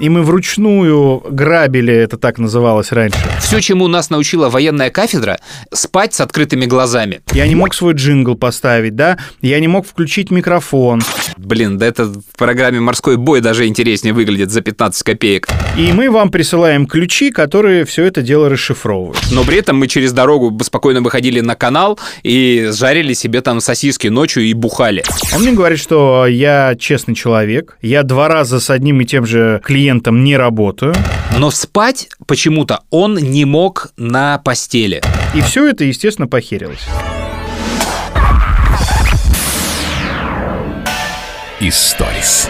и мы вручную грабили, это так называлось раньше. Все, чему нас научила военная кафедра, спать с открытыми глазами. Я не мог свой джингл поставить, да, я не мог включить микрофон. Блин, да это в программе «Морской бой» даже интереснее выглядит за 15 копеек. И мы вам присылаем ключи, которые все это дело расшифровывают. Но при этом мы через дорогу спокойно выходили на канал и жарили себе там сосиски ночью и бухали. Он мне говорит, что я честный человек, я два раза с одним и тем же клиентом не работаю. Но спать почему-то он не мог на постели. И все это, естественно, похерилось. Историс.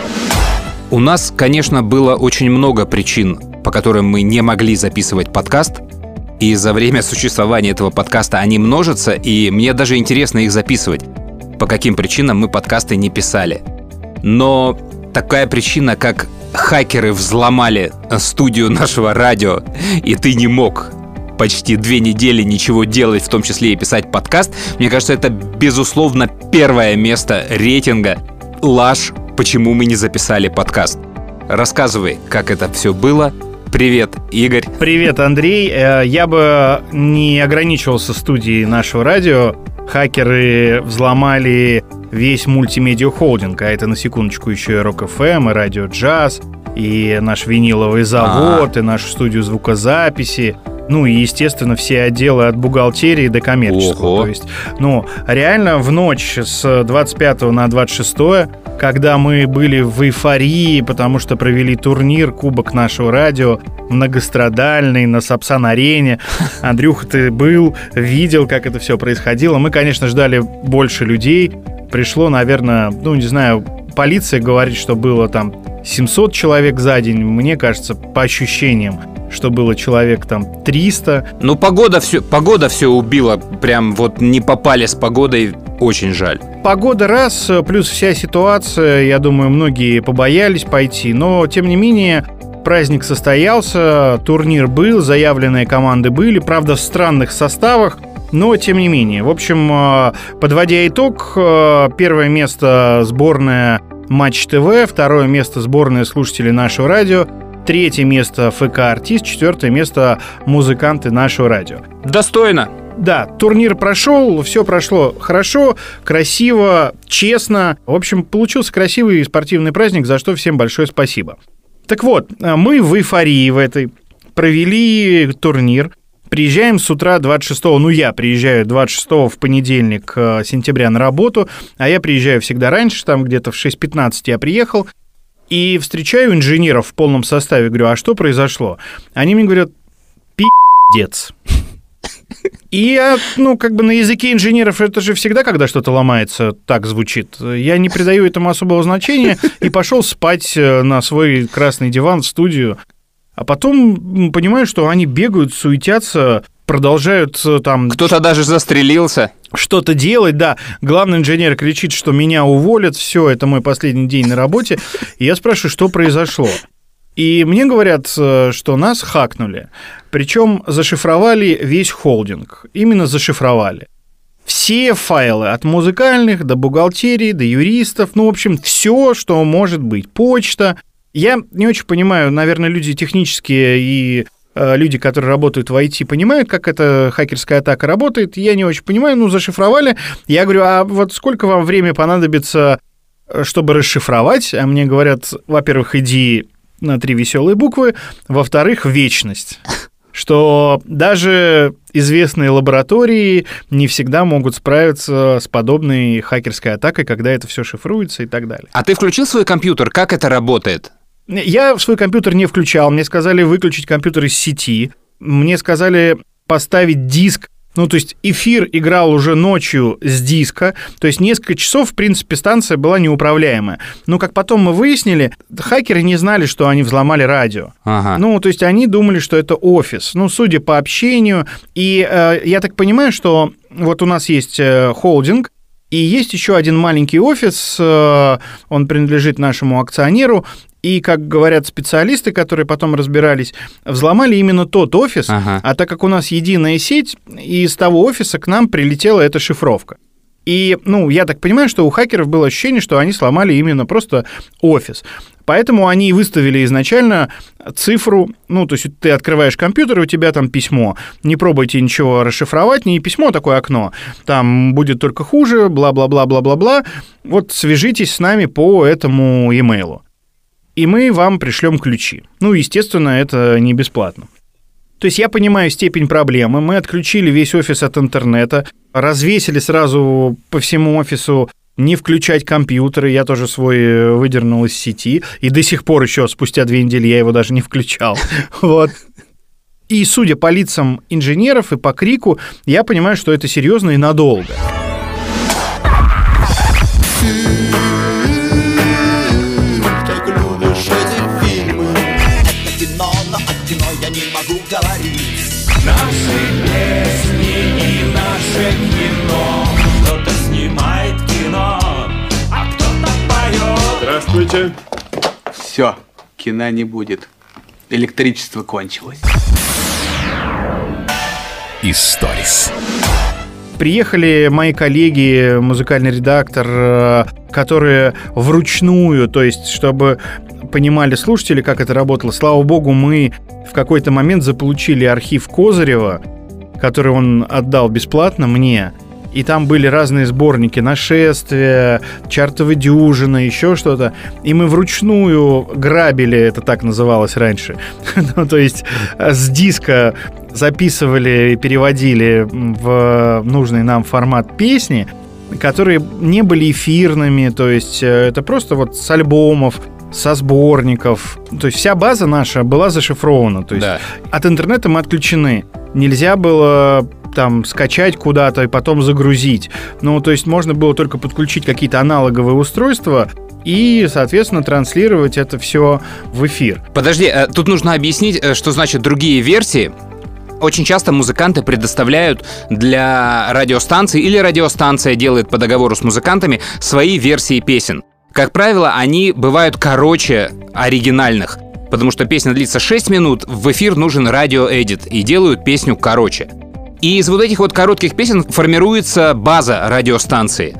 У нас, конечно, было очень много причин, по которым мы не могли записывать подкаст. И за время существования этого подкаста они множатся, и мне даже интересно их записывать. По каким причинам мы подкасты не писали. Но такая причина, как хакеры взломали студию нашего радио, и ты не мог почти две недели ничего делать, в том числе и писать подкаст, мне кажется, это, безусловно, первое место рейтинга «Лаж, почему мы не записали подкаст». Рассказывай, как это все было, Привет, Игорь. Привет, Андрей. Э, я бы не ограничивался студией нашего радио. Хакеры взломали весь мультимедиа-холдинг, а это, на секундочку, еще и Rock FM, и Радио Джаз, и наш виниловый завод, А-а-а. и нашу студию звукозаписи. Ну и, естественно, все отделы от бухгалтерии до коммерческого. Ого. То есть, ну, реально в ночь с 25 на 26 когда мы были в эйфории, потому что провели турнир Кубок нашего радио, многострадальный, на Сапсан-арене. Андрюха, ты был, видел, как это все происходило. Мы, конечно, ждали больше людей. Пришло, наверное, ну, не знаю, полиция говорит, что было там 700 человек за день. Мне кажется, по ощущениям что было человек там 300. Ну, погода все, погода все убила. Прям вот не попали с погодой, очень жаль. Погода раз, плюс вся ситуация, я думаю, многие побоялись пойти, но, тем не менее, праздник состоялся, турнир был, заявленные команды были, правда, в странных составах, но тем не менее. В общем, э, подводя итог, э, первое место сборная Матч ТВ, второе место сборная слушателей нашего радио, Третье место ФК-артист, четвертое место музыканты нашего радио. Достойно. Да, турнир прошел, все прошло хорошо, красиво, честно. В общем, получился красивый спортивный праздник, за что всем большое спасибо. Так вот, мы в эйфории в этой провели турнир. Приезжаем с утра 26 ну я приезжаю 26 в понедельник э, сентября на работу, а я приезжаю всегда раньше, там где-то в 6.15 я приехал, и встречаю инженеров в полном составе, говорю, а что произошло? Они мне говорят, пи***дец. И я, ну, как бы на языке инженеров это же всегда, когда что-то ломается, так звучит. Я не придаю этому особого значения и пошел спать э, на свой красный диван в студию. А потом понимаю, что они бегают, суетятся, продолжают э, там... Кто-то даже застрелился что-то делать, да. Главный инженер кричит, что меня уволят, все, это мой последний день на работе. И я спрашиваю, что произошло. И мне говорят, э, что нас хакнули. Причем зашифровали весь холдинг. Именно зашифровали. Все файлы, от музыкальных до бухгалтерии, до юристов, ну, в общем, все, что может быть. Почта. Я не очень понимаю, наверное, люди технические и люди, которые работают в IT, понимают, как эта хакерская атака работает. Я не очень понимаю, ну, зашифровали. Я говорю, а вот сколько вам время понадобится, э, чтобы расшифровать? А мне говорят, во-первых, иди на три веселые буквы, во-вторых, вечность что даже известные лаборатории не всегда могут справиться с подобной хакерской атакой, когда это все шифруется и так далее. А ты включил свой компьютер? Как это работает? Я свой компьютер не включал. Мне сказали выключить компьютер из сети. Мне сказали поставить диск ну, то есть эфир играл уже ночью с диска, то есть несколько часов, в принципе, станция была неуправляемая. Но, как потом мы выяснили, хакеры не знали, что они взломали радио. Ага. Ну, то есть они думали, что это офис. Ну, судя по общению. И э, я так понимаю, что вот у нас есть э, холдинг, и есть еще один маленький офис, э, он принадлежит нашему акционеру, и, как говорят специалисты, которые потом разбирались, взломали именно тот офис, ага. а так как у нас единая сеть, из того офиса к нам прилетела эта шифровка. И, ну, я так понимаю, что у хакеров было ощущение, что они сломали именно просто офис. Поэтому они выставили изначально цифру, ну, то есть ты открываешь компьютер, и у тебя там письмо. Не пробуйте ничего расшифровать, не письмо, а такое окно. Там будет только хуже, бла-бла-бла-бла-бла-бла. Вот свяжитесь с нами по этому e-mail. И мы вам пришлем ключи. Ну, естественно, это не бесплатно. То есть я понимаю степень проблемы. Мы отключили весь офис от интернета, развесили сразу по всему офису не включать компьютеры. Я тоже свой э, выдернул из сети. И до сих пор еще, спустя две недели, я его даже не включал. Вот. И судя по лицам инженеров и по крику, я понимаю, что это серьезно и надолго. Кино Кто-то снимает кино, а кто-то поет Здравствуйте. Все, кино не будет. Электричество кончилось. Историс. Приехали мои коллеги, музыкальный редактор, э, которые вручную, то есть, чтобы понимали слушатели, как это работало. Слава богу, мы в какой-то момент заполучили архив Козырева, который он отдал бесплатно мне. И там были разные сборники «Нашествие», «Чартовы дюжины», еще что-то. И мы вручную грабили, это так называлось раньше. ну, то есть э, с диска записывали и переводили в нужный нам формат песни, которые не были эфирными, то есть э, это просто вот с альбомов, со сборников. То есть вся база наша была зашифрована. То есть Да. от интернета мы отключены. Нельзя было там скачать куда-то и потом загрузить. Ну, то есть можно было только подключить какие-то аналоговые устройства и, соответственно, транслировать это все в эфир. Подожди, э, тут нужно объяснить, э, что значит другие версии. Очень часто музыканты предоставляют для радиостанций или радиостанция делает по договору с музыкантами свои версии песен. Как правило, они бывают короче оригинальных, потому что песня длится 6 минут, в эфир нужен радиоэдит, и делают песню короче. И из вот этих вот коротких песен формируется база радиостанции.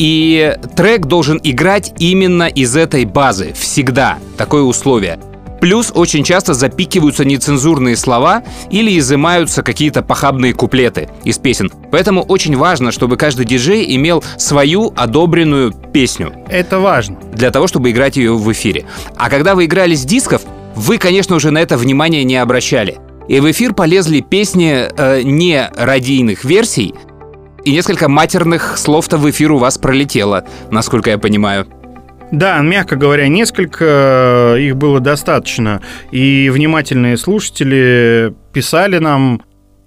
И трек должен играть именно из этой базы. Всегда. Такое условие. Плюс очень часто запикиваются нецензурные слова или изымаются какие-то похабные куплеты из песен. Поэтому очень важно, чтобы каждый диджей имел свою одобренную песню Это важно. для того, чтобы играть ее в эфире. А когда вы играли с дисков, вы, конечно, уже на это внимание не обращали. И в эфир полезли песни э, не радийных версий, и несколько матерных слов-то в эфир у вас пролетело, насколько я понимаю. Да, мягко говоря, несколько, э, их было достаточно. И внимательные слушатели писали нам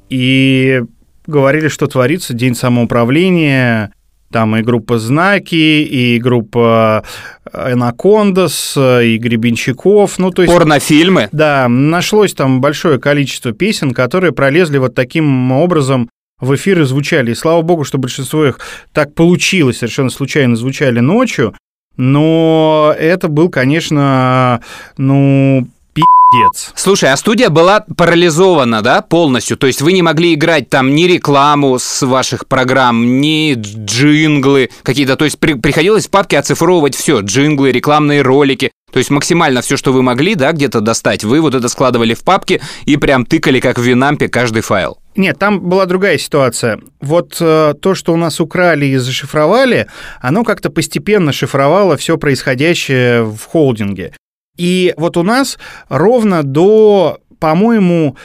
и говорили, что творится День самоуправления. Там и группа «Знаки», и группа «Энакондас», и «Гребенщиков». Ну, то есть... Порнофильмы. Да, нашлось там большое количество песен, которые пролезли вот таким образом в эфир и звучали. И слава богу, что большинство их так получилось, совершенно случайно звучали ночью. Но это был, конечно, ну, пиздец. Слушай, а студия была парализована, да, полностью? То есть вы не могли играть там ни рекламу с ваших программ, ни джинглы какие-то. То есть при- приходилось в папке оцифровывать все, джинглы, рекламные ролики. То есть максимально все, что вы могли, да, где-то достать, вы вот это складывали в папки и прям тыкали, как в Винампе, каждый файл. Нет, там была другая ситуация. Вот э, то, что у нас украли и зашифровали, оно как-то постепенно шифровало все происходящее в холдинге. И вот у нас ровно до, по-моему,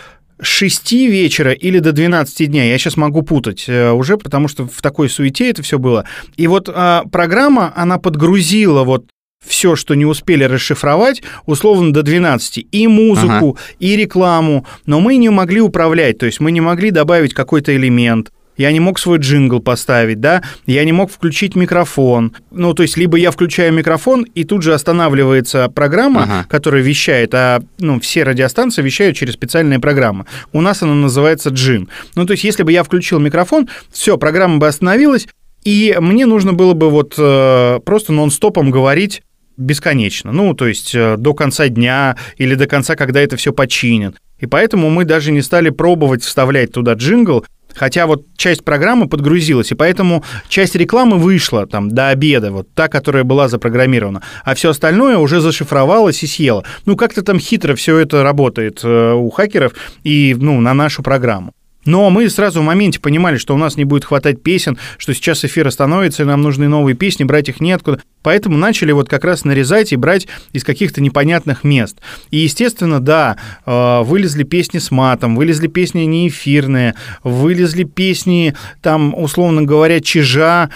6 вечера или до 12 дня, я сейчас могу путать э, уже, потому что в такой суете это все было. И вот э, программа, она подгрузила вот все, что не успели расшифровать, условно до 12. И музыку, и рекламу. Но мы не могли управлять, то есть мы не могли добавить какой-то элемент. Я не мог свой джингл поставить, да, я не мог включить микрофон. Ну, то есть, либо я включаю микрофон, и тут же останавливается программа, Ага. которая вещает, а ну, все радиостанции вещают через специальные программы. У нас она называется джин. Ну, то есть, если бы я включил микрофон, все, программа бы остановилась, и мне нужно было бы вот э, просто нон-стопом говорить бесконечно. Ну, то есть э, до конца дня или до конца, когда это все починят. И поэтому мы даже не стали пробовать вставлять туда джингл. Хотя вот часть программы подгрузилась, и поэтому часть рекламы вышла там до обеда, вот та, которая была запрограммирована, а все остальное уже зашифровалось и съело. Ну, как-то там хитро все это работает э, у хакеров и, ну, на нашу программу. Но мы сразу в моменте понимали, что у нас не будет хватать песен, что сейчас эфир остановится, и нам нужны новые песни, брать их неоткуда. Поэтому начали вот как раз нарезать и брать из каких-то непонятных мест. И, естественно, да, э, вылезли песни с матом, вылезли песни неэфирные, вылезли песни, там, условно говоря, чижа,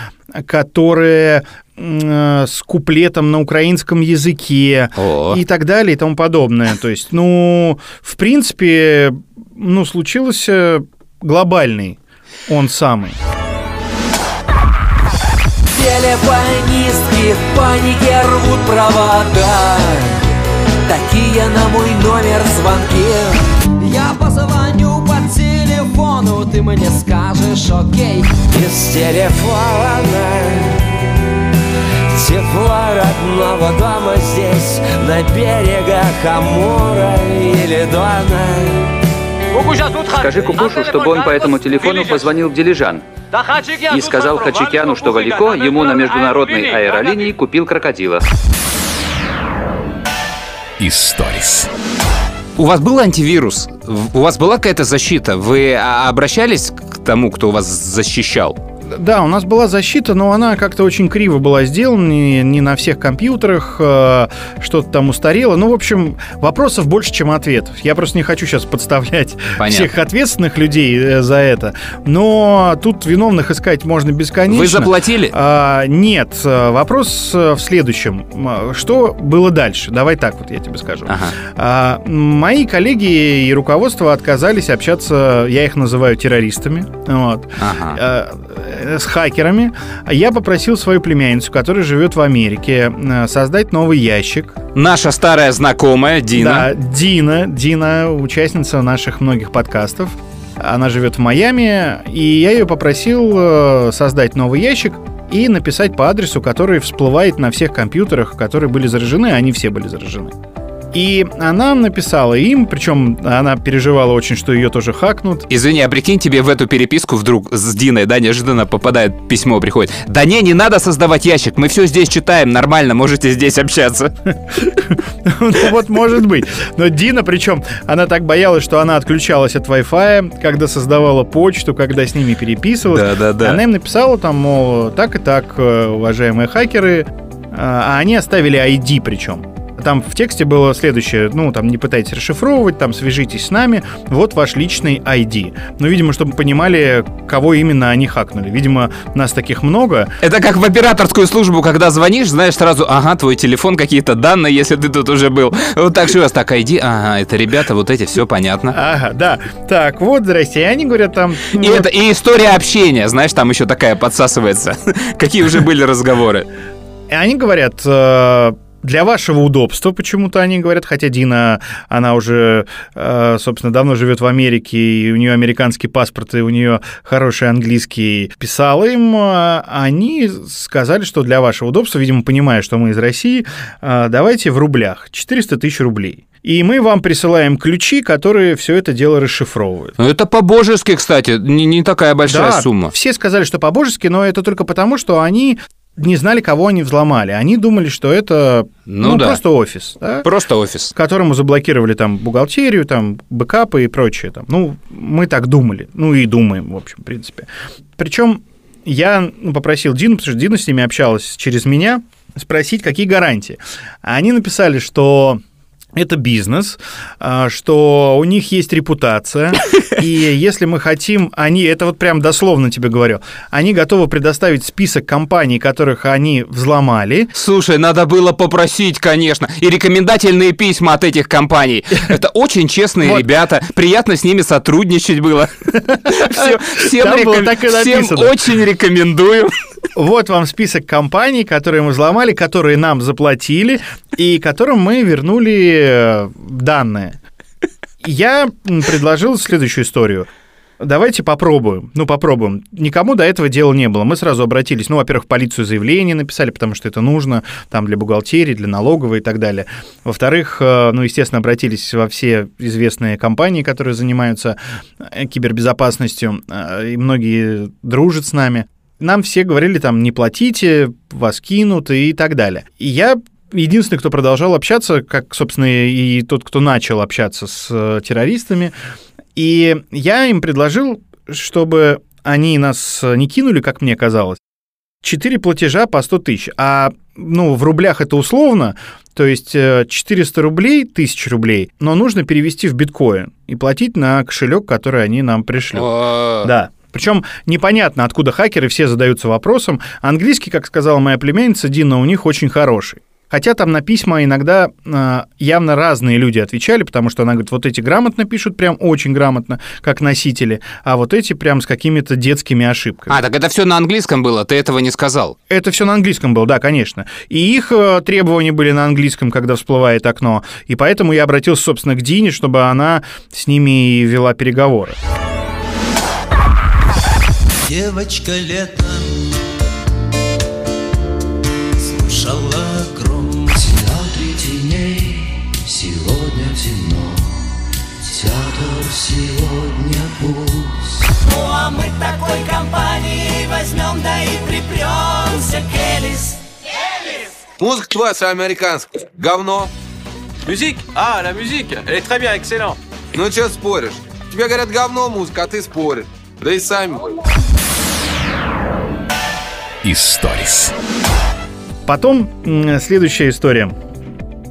которые э, с куплетом на украинском языке О. и так далее и тому подобное. То есть, ну, в принципе, ну, случился глобальный. Он самый. Телефонистки в панике рвут провода. Такие на мой номер звонки. Я позвоню по телефону Ты мне скажешь окей. Из телефона. Тепло родного дома здесь На берегах Амура или Дона Скажи Кукушу, чтобы он по этому телефону позвонил в Дилижан и сказал Хачикяну, что Валико ему на международной аэролинии купил крокодила. Историс. У вас был антивирус? У вас была какая-то защита? Вы а, обращались к тому, кто вас защищал? Да, у нас была защита, но она как-то очень криво была сделана, не, не на всех компьютерах, э, что-то там устарело. Ну, в общем, вопросов больше, чем ответов. Я просто не хочу сейчас подставлять Понятно. всех ответственных людей э, за это. Но тут виновных искать можно бесконечно. Вы заплатили? А, нет, э, вопрос э, в следующем. Что было дальше? Давай так вот я тебе скажу. Ага. А, мои коллеги и руководство отказались общаться, я их называю террористами, вот, Ага. э, с хакерами. Я попросил свою племянницу, которая живет в Америке, э, создать новый ящик. Наша старая знакомая Дина. Да, Дина, Дина, участница наших многих подкастов. Она живет в Майами, и я ее попросил э, создать новый ящик и написать по адресу, который всплывает на всех компьютерах, которые были заражены, а они все были заражены. И она написала им, причем она переживала очень, что ее тоже хакнут. Извини, а прикинь, тебе в эту переписку вдруг с Диной, да, неожиданно попадает письмо, приходит. Да не, не надо создавать ящик, мы все здесь читаем, нормально, можете здесь общаться. Ну вот может быть. Но Дина, причем, она так боялась, что она отключалась от Wi-Fi, когда создавала почту, когда с ними переписывалась. Да-да-да. Она им написала там, мол, так и так, э, уважаемые хакеры, а они оставили ID причем. Там в тексте было следующее, ну, там, не пытайтесь расшифровывать, там, свяжитесь с нами, вот ваш личный ID. Ну, видимо, чтобы понимали, кого именно они хакнули. Видимо, нас таких много, Это как в операторскую службу, когда звонишь, знаешь сразу, ага, твой телефон, какие-то данные, если ты тут уже был. Вот так же у вас так, ID, ага, это ребята, вот эти, все понятно. Ага, да. Так, вот, здрасте. Они говорят там... ну, И это и история общения, знаешь, там еще такая подсасывается. Какие уже были разговоры. И они говорят, э, для вашего удобства почему-то они говорят, хотя Дина, она уже, э, собственно, давно живет в Америке, и у нее американский паспорт, и у нее хороший английский. Писала им, э, они сказали, что для вашего удобства, видимо, понимая, что мы из России, э, давайте в рублях, 400 тысяч рублей. И мы вам присылаем ключи, которые все это дело расшифровывают. Ну, это по-божески, кстати, не, не такая большая Да, сумма. Все сказали, что по-божески, но это только потому, что они не знали, кого они взломали. Они думали, что это Ну ну, да. просто офис, да, Просто офис. которому заблокировали там бухгалтерию, там бэкапы и прочее. Там. Ну, мы так думали. Ну и думаем, в общем, в принципе. Причем я ну, попросил Дину, потому что Дина с ними общалась через меня, спросить, какие гарантии. Они написали, что это бизнес, а, что у них есть репутация, и если мы хотим, они, это вот прям дословно тебе говорю, они готовы предоставить список компаний, которых они взломали, Слушай, надо было попросить, конечно, и рекомендательные письма от этих компаний. Это очень честные Вот. ребята, приятно с ними сотрудничать было. Всем реком- очень рекомендую. Вот вам список компаний, которые мы взломали, которые нам заплатили и которым мы вернули э, данные. Я предложил следующую историю. давайте попробуем. Ну, попробуем. Никому до этого дела не было. Мы сразу обратились, ну, во-первых, в полицию заявление написали, потому что это нужно, там, для бухгалтерии, для налоговой и так далее. Во-вторых, э, ну, естественно, обратились во все известные компании, которые занимаются э, кибербезопасностью, и многие дружат с нами. Нам все говорили там, не платите, вас кинут и так далее. И я единственный, кто продолжал общаться, как, собственно, и тот, кто начал общаться с э, террористами. И я им предложил, чтобы они нас не кинули, как мне казалось, четыре платежа по 100 тысяч. А ну, в рублях это условно, то есть 400 рублей, 1000 рублей, но нужно перевести в биткоин и платить на кошелек, который они нам пришлют. Да. Причем непонятно, откуда хакеры все задаются вопросом. Английский, как сказала моя племянница Дина, у них очень хороший. Хотя там на письма иногда э, явно разные люди отвечали, потому что она говорит, вот эти грамотно пишут, прям очень грамотно, как носители, а вот эти прям с какими-то детскими ошибками. А, так это все на английском было, ты этого не сказал. Это все на английском было, да, конечно. И их э, требования были на английском, когда всплывает окно. И поэтому я обратился, собственно, к Дине, чтобы она с ними и вела переговоры. Девочка летом слушала гром театре теней сегодня темно Театр сегодня пуст Ну а мы такой компании возьмем, да и припремся к Элис. Музыка твоя американская. Говно. Musique Ah, la musique Elle est très bien, excellent Ну что споришь? Тебе говорят говно музыка, а ты споришь. Да и сами. Историс. Потом следующая история.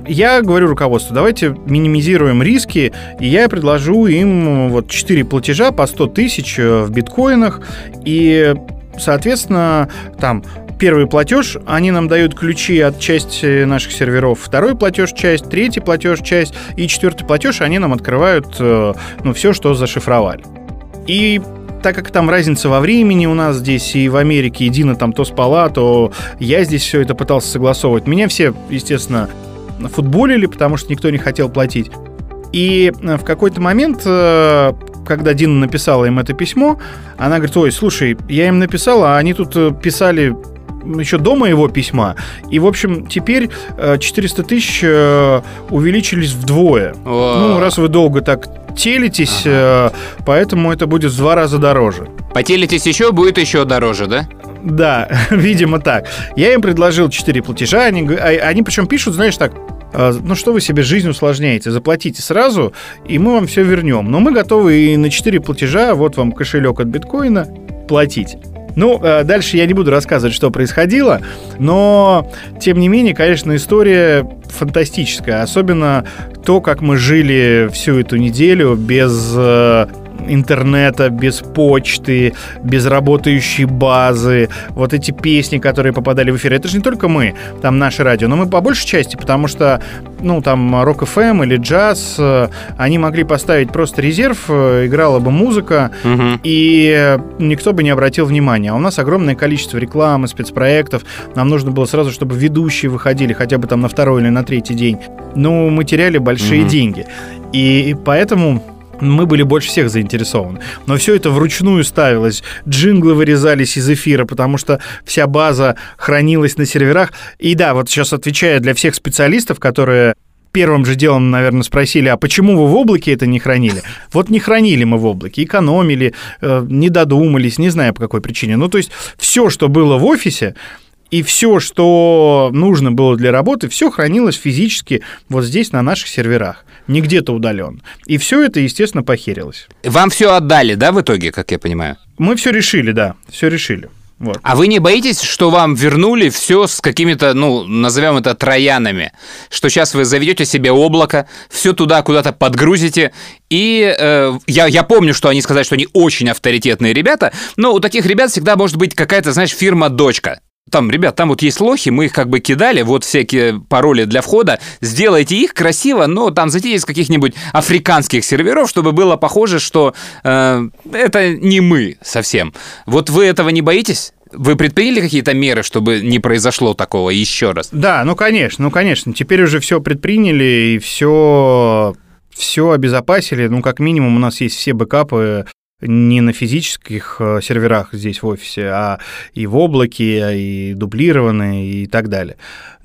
Я говорю руководству, давайте минимизируем риски, и я предложу им вот 4 платежа по 100 тысяч э, в биткоинах, и, соответственно, там первый платеж, они нам дают ключи от части наших серверов, второй платеж часть, третий платеж часть, и четвертый платеж они нам открывают, э, ну, все, что зашифровали. И так как там разница во времени у нас здесь и в Америке, и Дина там то спала, то я здесь все это пытался согласовывать. Меня все, естественно, футболили, потому что никто не хотел платить. И в какой-то момент, э, когда Дина написала им это письмо, она говорит, ой, слушай, я им написала, а они тут э, писали еще до моего письма. И, в общем, теперь э, 400 тысяч э, увеличились вдвое. Ну, раз вы долго так телитесь, э, поэтому это будет в два раза дороже. Потелитесь еще, будет еще дороже, да? Да, видимо так. Я им предложил 4 платежа, они, а- они причем пишут, знаешь, так, э, ну что вы себе жизнь усложняете, заплатите сразу, и мы вам все вернем. Но мы готовы и на 4 платежа, вот вам кошелек от биткоина, платить. Ну, э, дальше я не буду рассказывать, что происходило, но, тем не менее, конечно, история фантастическая. Особенно то, как мы жили всю эту неделю без э, интернета, без почты, без работающей базы, вот эти песни, которые попадали в эфир, это же не только мы, там наше радио, но мы по большей части, потому что, ну, там, Рок ФМ или джаз, э, они могли поставить просто резерв, э, играла бы музыка, и никто бы не обратил внимания. А у нас огромное количество рекламы, спецпроектов, нам нужно было сразу, чтобы ведущие выходили хотя бы там на второй или на третий день. Ну, мы теряли большие Мгм. деньги. И поэтому мы были больше всех заинтересованы. Но все это вручную ставилось. Джинглы вырезались из эфира, потому что вся база хранилась на серверах. И да, вот сейчас отвечая для всех специалистов, которые первым же делом, наверное, спросили, а почему вы в облаке это не хранили? Вот не хранили мы в облаке, экономили, э, не додумались, не знаю по какой причине. Ну, то есть все, что было в офисе, и все, что нужно было для работы, все хранилось физически вот здесь, на наших серверах, не где-то удален. И все это, естественно, похерилось. Вам все отдали, да, в итоге, как я понимаю? Мы все решили, да, все решили. Вот. А вы не боитесь, что вам вернули все с какими-то, ну, назовем это троянами? Что сейчас вы заведете себе облако, все туда куда-то подгрузите, и э, я, я помню, что они сказали, что они очень авторитетные ребята, но у таких ребят всегда может быть какая-то, знаешь, фирма-дочка. Там, ребят, там вот есть лохи, мы их как бы кидали, вот всякие пароли для входа, сделайте их красиво, но там зайдите из каких-нибудь африканских серверов, чтобы было похоже, что э, это не мы совсем. Вот вы этого не боитесь? Вы предприняли какие-то меры, чтобы не произошло такого еще раз? Да, ну конечно, ну конечно. Теперь уже все предприняли и все все обезопасили. Ну, как минимум, у нас есть все бэкапы не на физических э, серверах здесь в офисе, а и в облаке, и дублированные и так далее.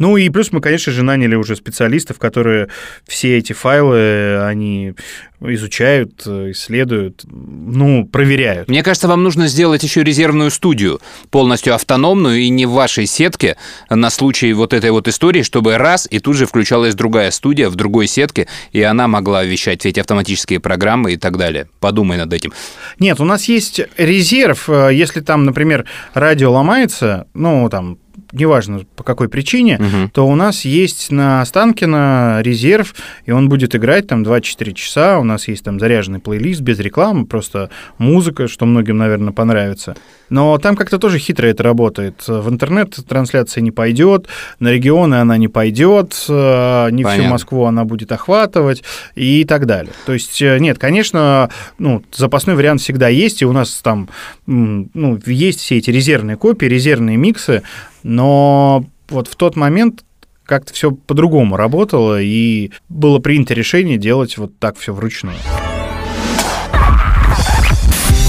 Ну и плюс мы, конечно же, наняли уже специалистов, которые все эти файлы, они изучают, исследуют, ну, проверяют. Мне кажется, вам нужно сделать еще резервную студию, полностью автономную и не в вашей сетке на случай вот этой вот истории, чтобы раз и тут же включалась другая студия в другой сетке, и она могла вещать все эти автоматические программы и так далее. Подумай над этим. Нет, у нас есть резерв, если там, например, радио ломается, ну, там, неважно по какой причине, угу. то у нас есть на Останкино резерв, и он будет играть там 24 часа. У нас есть там заряженный плейлист без рекламы, просто музыка, что многим, наверное, понравится. Но там как-то тоже хитро это работает. В интернет трансляция не пойдет, на регионы она не пойдет, э, не Понятно. всю Москву она будет охватывать и так далее. То есть, э, нет, конечно, ну, запасной вариант всегда есть, и у нас там ну, есть все эти резервные копии, резервные миксы, но вот в тот момент как-то все по-другому работало, и было принято решение делать вот так все вручную.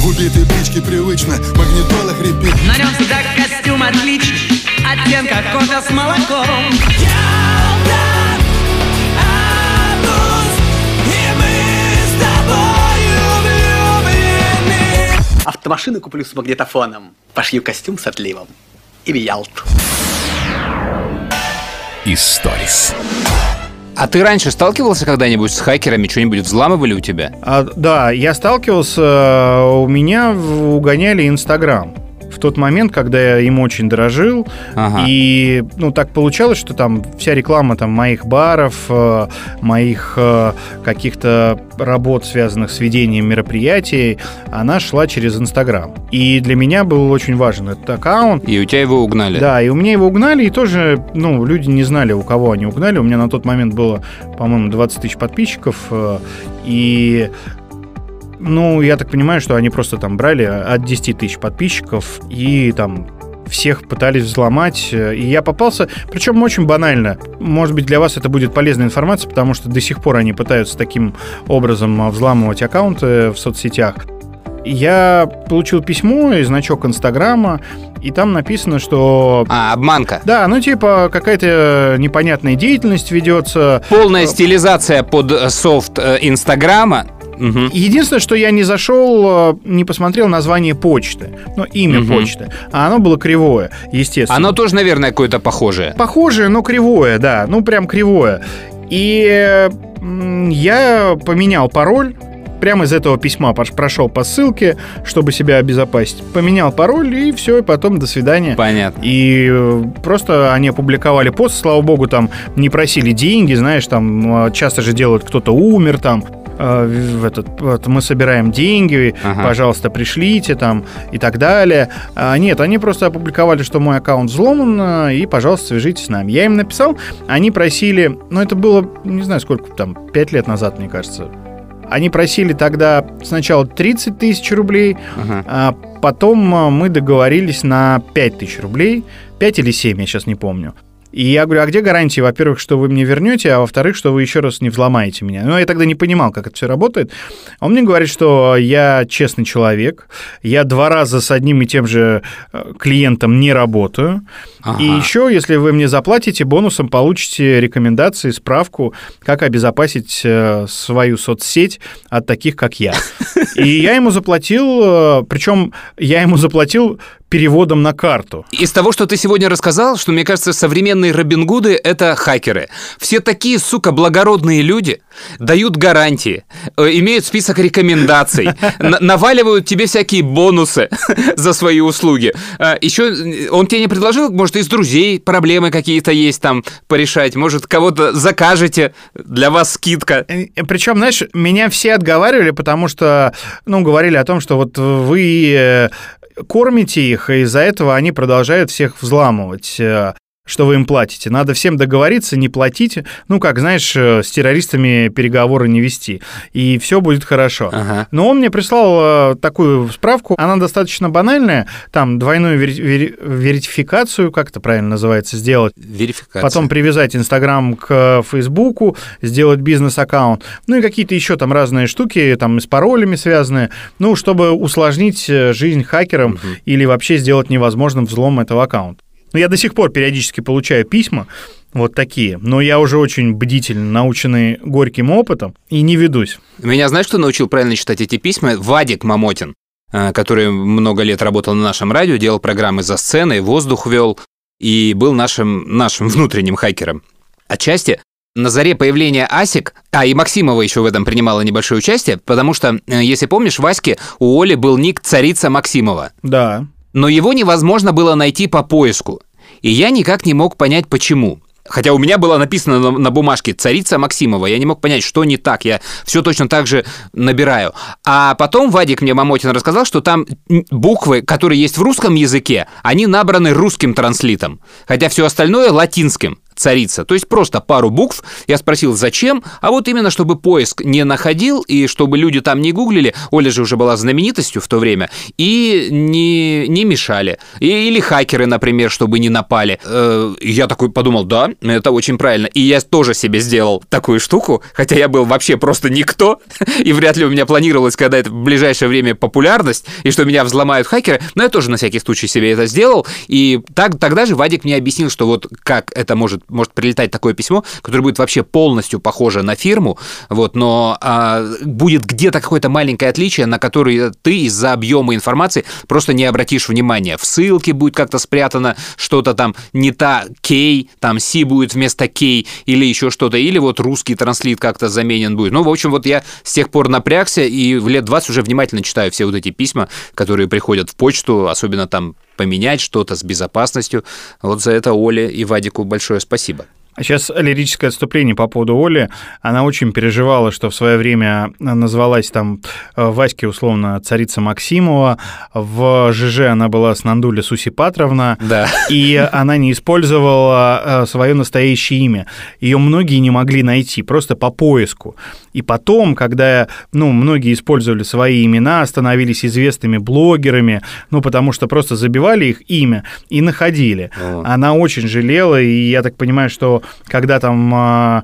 В убитой бричке привычно, магнитола хрипит. На нем всегда костюм отличный, оттенка кофе с молоком. Автомашину куплю с магнитофоном, пошью костюм с отливом и в Ялту. Историс. А ты раньше сталкивался когда-нибудь с хакерами, что-нибудь взламывали у тебя? А, да, я сталкивался, у меня угоняли Инстаграм в тот момент, когда я им очень дорожил. Ага. И, ну, так получалось, что там вся реклама там моих баров, э, моих э, каких-то работ, связанных с ведением мероприятий, она шла через Инстаграм. И для меня был очень важен этот аккаунт. И у тебя его угнали? Да, и у меня его угнали, и тоже, ну, люди не знали, у кого они угнали. У меня на тот момент было, по-моему, 20 тысяч подписчиков, э, и ну, я так понимаю, что они просто там брали от 10 тысяч подписчиков и там всех пытались взломать, и я попался, причем очень банально. Может быть, для вас это будет полезная информация, потому что до сих пор они пытаются таким образом взламывать аккаунты в соцсетях. Я получил письмо и значок Инстаграма, и там написано, что... А, обманка. Да, ну типа какая-то непонятная деятельность ведется. Полная стилизация под софт э, Инстаграма, Угу. Единственное, что я не зашел, э, не посмотрел название почты, ну, имя угу. почты, а оно было кривое, естественно. Оно тоже, наверное, какое-то похожее. Похожее, но кривое, да, ну, прям кривое. И я поменял пароль, прямо из этого письма прошел по ссылке, чтобы себя обезопасить. Поменял пароль, и все, и потом до свидания. Понятно. И э, просто они опубликовали пост, слава богу, там не просили деньги, знаешь, там часто же делают, кто-то умер там, Э, в этот, вот, мы собираем деньги, ага. пожалуйста, пришлите там и так далее. А, нет, они просто опубликовали, что мой аккаунт взломан, и, пожалуйста, свяжитесь с нами. Я им написал, они просили, ну, это было, не знаю, сколько там, 5 лет назад, мне кажется, они просили тогда сначала 30 тысяч рублей, ага. а потом э, мы договорились на 5 тысяч рублей, 5 или 7, я сейчас не помню. И я говорю, а где гарантии, во-первых, что вы мне вернете, а во-вторых, что вы еще раз не взломаете меня? Ну, я тогда не понимал, как это все работает. Он мне говорит, что я честный человек, я два раза с одним и тем же э, клиентом не работаю. Ага. И еще, если вы мне заплатите, бонусом получите рекомендации, справку, как обезопасить э, свою соцсеть от таких, как я. И я ему заплатил, э, причем я ему заплатил переводом на карту. Из того, что ты сегодня рассказал, что, мне кажется, современные Робин Гуды — это хакеры. Все такие, сука, благородные люди, дают гарантии, э, имеют список рекомендаций, наваливают тебе всякие бонусы за свои услуги. Э, Еще он тебе не предложил, может, из друзей проблемы какие-то есть там порешать, может, кого-то закажете, для вас скидка. Э, Причем, знаешь, меня все отговаривали, потому что, ну, говорили о том, что вот вы кормите их, и из-за этого они продолжают всех взламывать. Что вы им платите. Надо всем договориться, не платить. Ну, как, знаешь, э, с террористами переговоры не вести. И все будет хорошо. Ага. Но он мне прислал э, такую справку. Она достаточно банальная. Там двойную вери- вери- верификацию, как это правильно называется, сделать. Верификация. Потом привязать Инстаграм к Фейсбуку, сделать бизнес-аккаунт. Ну и какие-то еще там разные штуки, там с паролями связанные. Ну, чтобы усложнить э, жизнь хакерам или вообще сделать невозможным взлом этого аккаунта. Но я до сих пор периодически получаю письма, вот такие. Но я уже очень бдительный, наученный горьким опытом, и не ведусь. Меня знаешь, что научил правильно читать эти письма? Вадик Мамотин, э, который много лет работал на нашем радио, делал программы за сценой, воздух вел и был нашим, нашим внутренним хакером. Отчасти на заре появления Асик, а и Максимова еще в этом принимала небольшое участие, потому что, э, если помнишь, Ваське у Оли был ник «Царица Максимова». Да. Но его невозможно было найти по поиску. И я никак не мог понять, почему. Хотя у меня было написано на, на бумажке «Царица Максимова». Я не мог понять, что не так. Я все точно так же набираю. А потом Вадик мне Мамотин рассказал, что там буквы, которые есть в русском языке, они набраны русским транслитом. Хотя все остальное латинским царица. То есть просто пару букв. Я спросил, зачем? А вот именно, чтобы поиск не находил, и чтобы люди там не гуглили, Оля же уже была знаменитостью в то время, и не, не мешали. И- или хакеры, например, чтобы не напали. Э, я такой подумал, да, это очень правильно. И я тоже себе сделал такую штуку, хотя я был вообще просто никто, и вряд ли у меня планировалось когда это в ближайшее время популярность, и что меня взломают хакеры, но я тоже на всякий случай себе это сделал, и так, тогда же Вадик мне объяснил, что вот как это может, может прилетать такое письмо, которое будет вообще полностью похоже на фирму, вот, но а, будет где-то какое-то маленькое отличие, на которое ты из-за объема информации просто не обратишь внимания. В ссылке будет как-то спрятано что-то там не та кей, там си будет вместо кей или еще что-то, или вот русский транслит как-то заменен будет. Ну, в общем, вот я с тех пор напрягся и в лет 20 уже внимательно читаю все вот эти письма, которые приходят в почту, особенно там поменять что-то с безопасностью. Вот за это Оле и Вадику большое спасибо. А сейчас лирическое отступление по поводу Оли. Она очень переживала, что в свое время назвалась там э, Ваське условно царица Максимова. В ЖЖ она была с Нандуля Суси Патровна. Да. И она не использовала свое настоящее имя. Ее многие не могли найти, просто по поиску. И потом, когда ну, многие использовали свои имена, становились известными блогерами, ну, потому что просто забивали их имя и находили. О. Она очень жалела, и я так понимаю, что когда там а,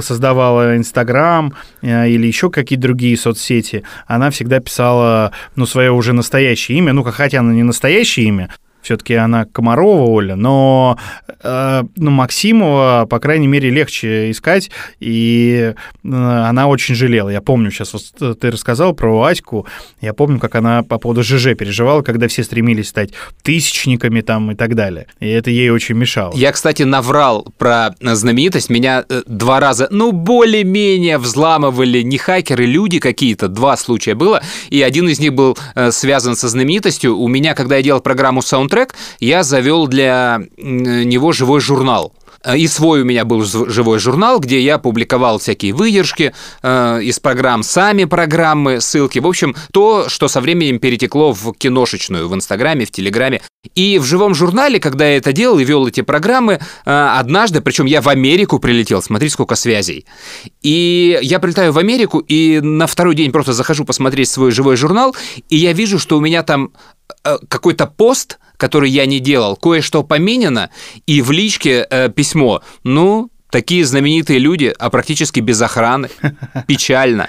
создавала Инстаграм а, или еще какие-то другие соцсети, она всегда писала, ну, свое уже настоящее имя, ну, хотя она не настоящее имя, все-таки она Комарова Оля, но э, ну, Максимова, по крайней мере, легче искать, и э, она очень жалела. Я помню, сейчас вот ты рассказал про Аську, я помню, как она по поводу ЖЖ переживала, когда все стремились стать тысячниками там и так далее. И это ей очень мешало. Я, кстати, наврал про знаменитость. Меня э, два раза, ну, более-менее взламывали не хакеры, люди какие-то. Два случая было. И один из них был э, связан со знаменитостью. У меня, когда я делал программу Soundtrack, я завел для него живой журнал. Э, И свой у меня был живой журнал, где я публиковал всякие выдержки э, из программ, сами программы, ссылки. В общем, то, что со временем перетекло в киношечную, в Инстаграме, в Телеграме. И в живом журнале, когда я это делал и вел эти программы, э, однажды, причем я в Америку прилетел, смотри, сколько связей. И я прилетаю в Америку, и на второй день просто захожу посмотреть свой живой журнал, и я вижу, что у меня там какой-то пост, который я не делал, кое-что поменено, и в личке э, письмо. Ну, такие знаменитые люди, а практически без охраны. Печально.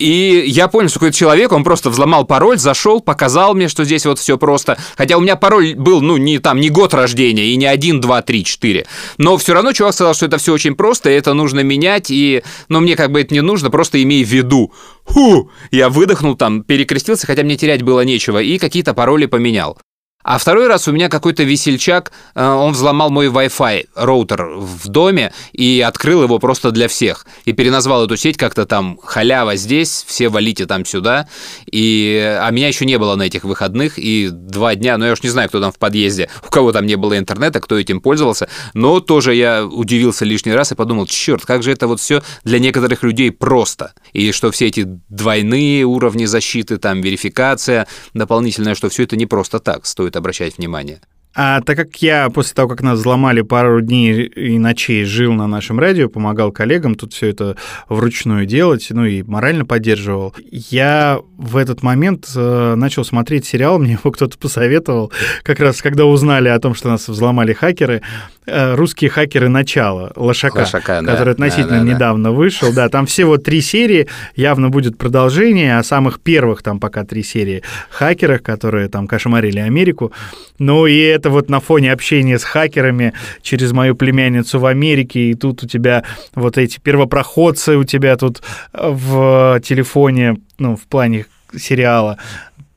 И я понял, что какой-то человек, он просто взломал пароль, зашел, показал мне, что здесь вот все просто. Хотя у меня пароль был, ну, не там, не год рождения, и не один, два, три, четыре. Но все равно чувак сказал, что это все очень просто, и это нужно менять, и, но мне как бы это не нужно, просто имей в виду. Ху! Я выдохнул там, перекрестился, хотя мне терять было нечего, и какие-то пароли поменял. А второй раз у меня какой-то весельчак, э, он взломал мой Wi-Fi роутер в доме и открыл его просто для всех. И переназвал эту сеть как-то там халява здесь, все валите там сюда. И... А меня еще не было на этих выходных, и два дня, ну я уж не знаю, кто там в подъезде, у кого там не было интернета, кто этим пользовался, но тоже я удивился лишний раз и подумал, черт, как же это вот все для некоторых людей просто. И что все эти двойные уровни защиты, там верификация дополнительная, что все это не просто так, стоит обращать внимание. А так как я после того, как нас взломали пару дней и ночей, жил на нашем радио, помогал коллегам тут все это вручную делать, ну и морально поддерживал, я в этот момент э, начал смотреть сериал, мне его кто-то посоветовал, как раз когда узнали о том, что нас взломали хакеры, э, русские хакеры начала Лошака, Лошака, да. который относительно Да, да, да. недавно вышел. Да, там всего три серии, явно будет продолжение, а самых первых там пока три серии хакерах, которые там кошмарили Америку. Ну и это вот на фоне общения с хакерами через мою племянницу в Америке, и тут у тебя вот эти первопроходцы у тебя тут в телефоне, ну, в плане сериала.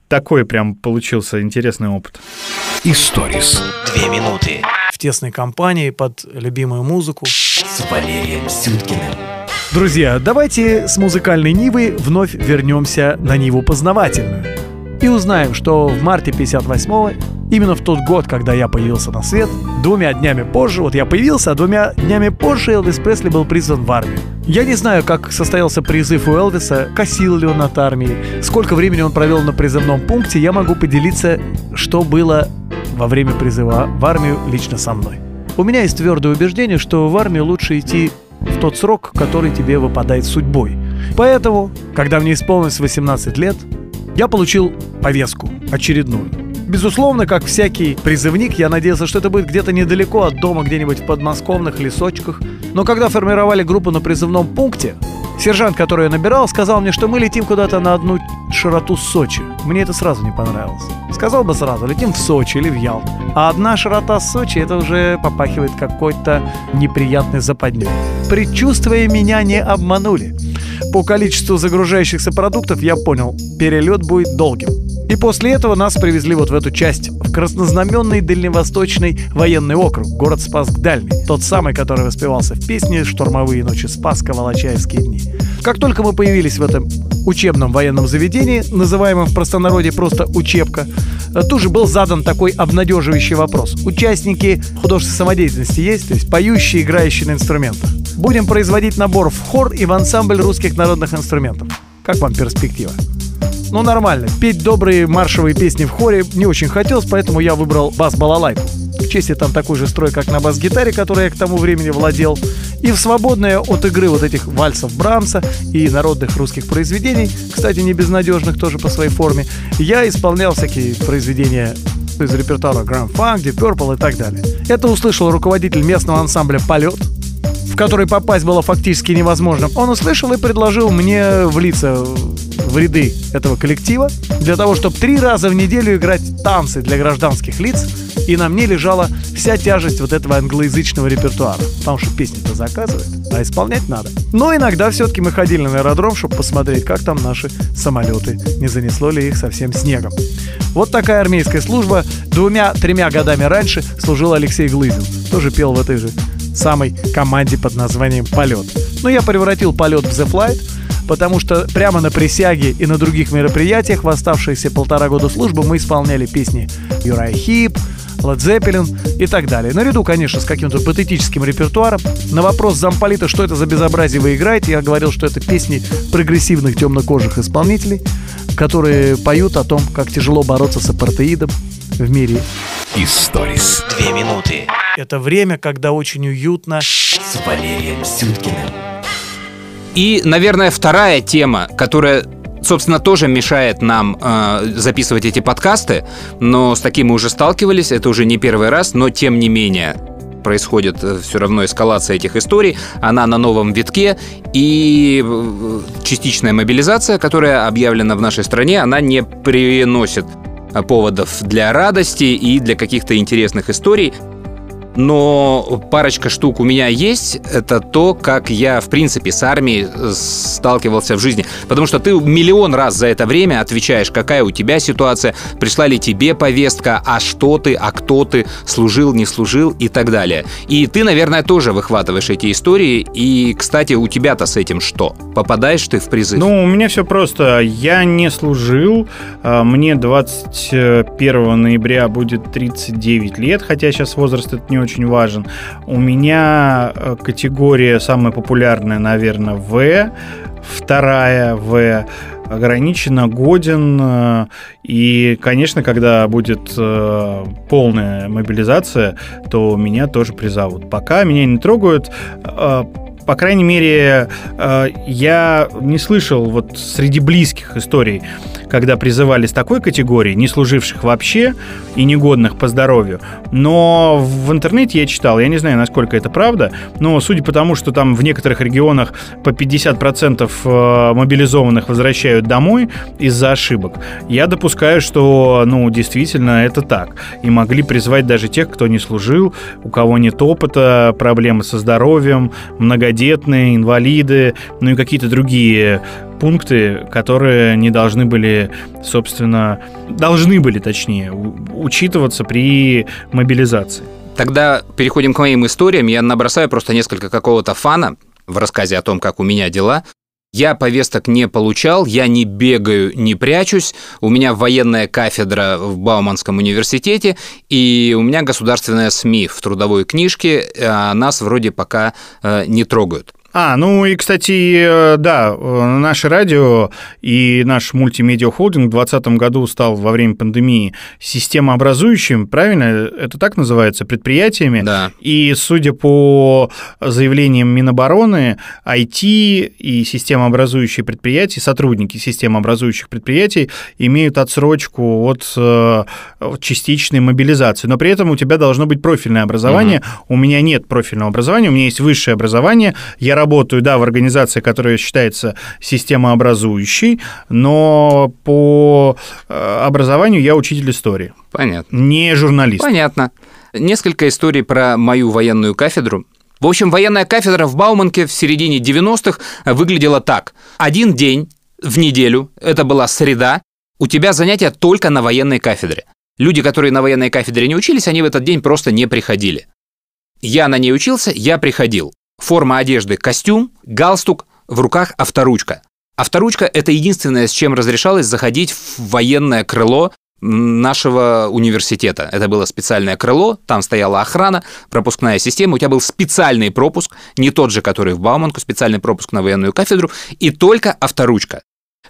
Такой прям получился интересный опыт. Историс. Две минуты в тесной компании под любимую музыку. с Валерием Сюткиным. Друзья, давайте с музыкальной Нивы вновь вернемся на Ниву познавательную. И узнаем, что в марте 58-го, именно в тот год, когда я появился на свет, двумя днями позже, вот я появился, а двумя днями позже Элвис Пресли был призван в армию. Я не знаю, как состоялся призыв у Элвиса, косил ли он от армии, сколько времени он провел на призывном пункте, я могу поделиться, что было во время призыва в армию лично со мной. У меня есть твердое убеждение, что в армию лучше идти в тот срок, который тебе выпадает судьбой. Поэтому, когда мне исполнилось 18 лет, я получил повестку очередную. Безусловно, как всякий призывник, я надеялся, что это будет где-то недалеко от дома, где-нибудь в подмосковных лесочках. Но когда формировали группу на призывном пункте, сержант, который я набирал, сказал мне, что мы летим куда-то на одну широту Сочи. Мне это сразу не понравилось. Сказал бы сразу, летим в Сочи или в Ялту. А одна широта Сочи, это уже попахивает какой-то неприятной западней. Предчувствия меня не обманули. По количеству загружающихся продуктов я понял, перелет будет долгим. И после этого нас привезли вот в эту часть, в краснознаменный дальневосточный военный округ, город Спасск Дальний. Тот самый, который воспевался в песне «Штурмовые ночи Спаска, Волочаевские дни». Как только мы появились в этом учебном военном заведении, называемом в простонародье просто «учебка», тут же был задан такой обнадеживающий вопрос. Участники художественной самодеятельности есть, то есть поющие, играющие на инструментах. Будем производить набор в хор и в ансамбль русских народных инструментов. Как вам перспектива? Ну, нормально. Петь добрые маршевые песни в хоре не очень хотелось, поэтому я выбрал бас-балалайку. В чести там такой же строй, как на бас-гитаре, которой я к тому времени владел. И в свободное от игры вот этих вальсов Брамса и народных русских произведений, кстати, не безнадежных тоже по своей форме, я исполнял всякие произведения из репертуара Grand Funk, Deep Purple и так далее. Это услышал руководитель местного ансамбля «Полет», в который попасть было фактически невозможно. Он услышал и предложил мне влиться в ряды этого коллектива для того, чтобы три раза в неделю играть танцы для гражданских лиц, и на мне лежала вся тяжесть вот этого англоязычного репертуара. Потому что песни-то заказывают, а исполнять надо. Но иногда все-таки мы ходили на аэродром, чтобы посмотреть, как там наши самолеты, не занесло ли их совсем снегом. Вот такая армейская служба. Двумя-тремя годами раньше служил Алексей Глызин. Тоже пел в этой же самой команде под названием «Полет». Но я превратил полет в The Flight, потому что прямо на присяге и на других мероприятиях в оставшиеся полтора года службы мы исполняли песни Юрай Хип, Led Zeppelin и так далее. Наряду, конечно, с каким-то патетическим репертуаром. На вопрос замполита, что это за безобразие вы играете, я говорил, что это песни прогрессивных темнокожих исполнителей, которые поют о том, как тяжело бороться с апартеидом в мире. Историс. Две минуты Это время, когда очень уютно. с Валерием Сюткиным. И, наверное, вторая тема, которая собственно, тоже мешает нам э, записывать эти подкасты, но с таким мы уже сталкивались, это уже не первый раз, но тем не менее происходит э, все равно эскалация этих историй, она на новом витке, и э, частичная мобилизация, которая объявлена в нашей стране, она не приносит э, поводов для радости и для каких-то интересных историй. Но парочка штук у меня есть. Это то, как я, в принципе, с армией сталкивался в жизни. Потому что ты миллион раз за это время отвечаешь, какая у тебя ситуация, пришла ли тебе повестка, а что ты, а кто ты, служил, не служил и так далее. И ты, наверное, тоже выхватываешь эти истории. И, кстати, у тебя-то с этим что? Попадаешь ты в призыв? Ну, у меня все просто. Я не служил. А, Мне 21 ноября будет 39 лет, хотя сейчас возраст это не очень важен. У меня э, категория самая популярная, наверное, В. вторая В ограниченно годен. э, И, конечно, когда будет э, полная мобилизация, то меня тоже призовут. Пока меня не трогают. э, По крайней мере, э, я не слышал вот среди близких историй, когда призывали с такой категории, не служивших вообще и негодных по здоровью. Но в интернете я читал, я не знаю, насколько это правда, но судя по тому, что там в некоторых регионах по 50% э, мобилизованных возвращают домой из-за ошибок, я допускаю, что, ну, действительно, это так. И могли призвать даже тех, кто не служил, у кого нет опыта, проблемы со здоровьем, многодетные, инвалиды, ну и какие-то другие пункты, которые не должны были, собственно, должны были, точнее, учитываться при мобилизации. Тогда переходим к моим историям. Я набросаю просто несколько какого-то фана в рассказе о том, как у меня дела. Я повесток не получал, я не бегаю, не прячусь. У меня военная кафедра в Бауманском университете, и у меня государственная СМИ в трудовой книжке, а нас вроде пока э, не трогают. А, ну и, кстати, э, да, э, наше радио и наш мультимедиа-холдинг в 2020 году стал во время пандемии системообразующим, правильно? Это так называется, предприятиями. Да. И, судя по заявлениям Минобороны, IT и системообразующие предприятия, сотрудники системообразующих предприятий имеют отсрочку от э, частичной мобилизации. Но при этом у тебя должно быть профильное образование. У меня нет профильного образования, у меня есть высшее образование. Я работаю, да, в организации, которая считается системообразующей, но по э, образованию я учитель истории, Понятно. не журналист. Понятно. Несколько историй про мою военную кафедру. В общем, военная кафедра в Бауманке в середине 90-х выглядела так. Один день в неделю, это была среда, у тебя занятия только на военной кафедре. Люди, которые на военной кафедре не учились, они в этот день просто не приходили. Я на ней учился, я приходил. Форма одежды – костюм, галстук, в руках авторучка. Авторучка – это единственное, с чем разрешалось заходить в военное крыло нашего университета. Это было специальное крыло, там стояла охрана, пропускная система, у тебя был специальный пропуск, не тот же, который в Бауманку, специальный пропуск на военную кафедру, и только авторучка.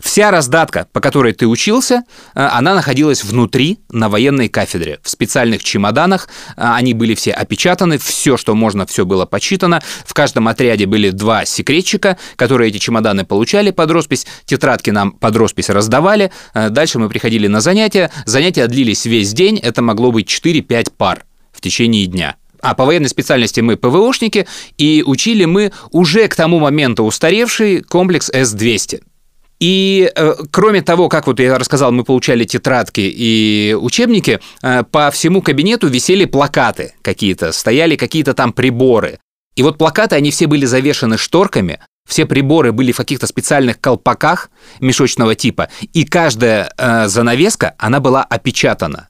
Вся раздатка, по которой ты учился, э, она находилась внутри, на военной кафедре, в специальных чемоданах. Э, Они были все опечатаны, все, что можно, все было почитано. В каждом отряде были два секретчика, которые эти чемоданы получали под роспись, тетрадки нам под роспись раздавали. Э, Дальше мы приходили на занятия. Занятия длились весь день, это могло быть 4-5 пар в течение дня. А по военной специальности мы ПВОшники, и учили мы уже к тому моменту устаревший комплекс С-200. И э, кроме того, как вот я рассказал, мы получали тетрадки и учебники, э, по всему кабинету висели плакаты какие-то, стояли какие-то там приборы. И вот плакаты, они все были завешены шторками, все приборы были в каких-то специальных колпаках мешочного типа, и каждая э, занавеска, она была опечатана.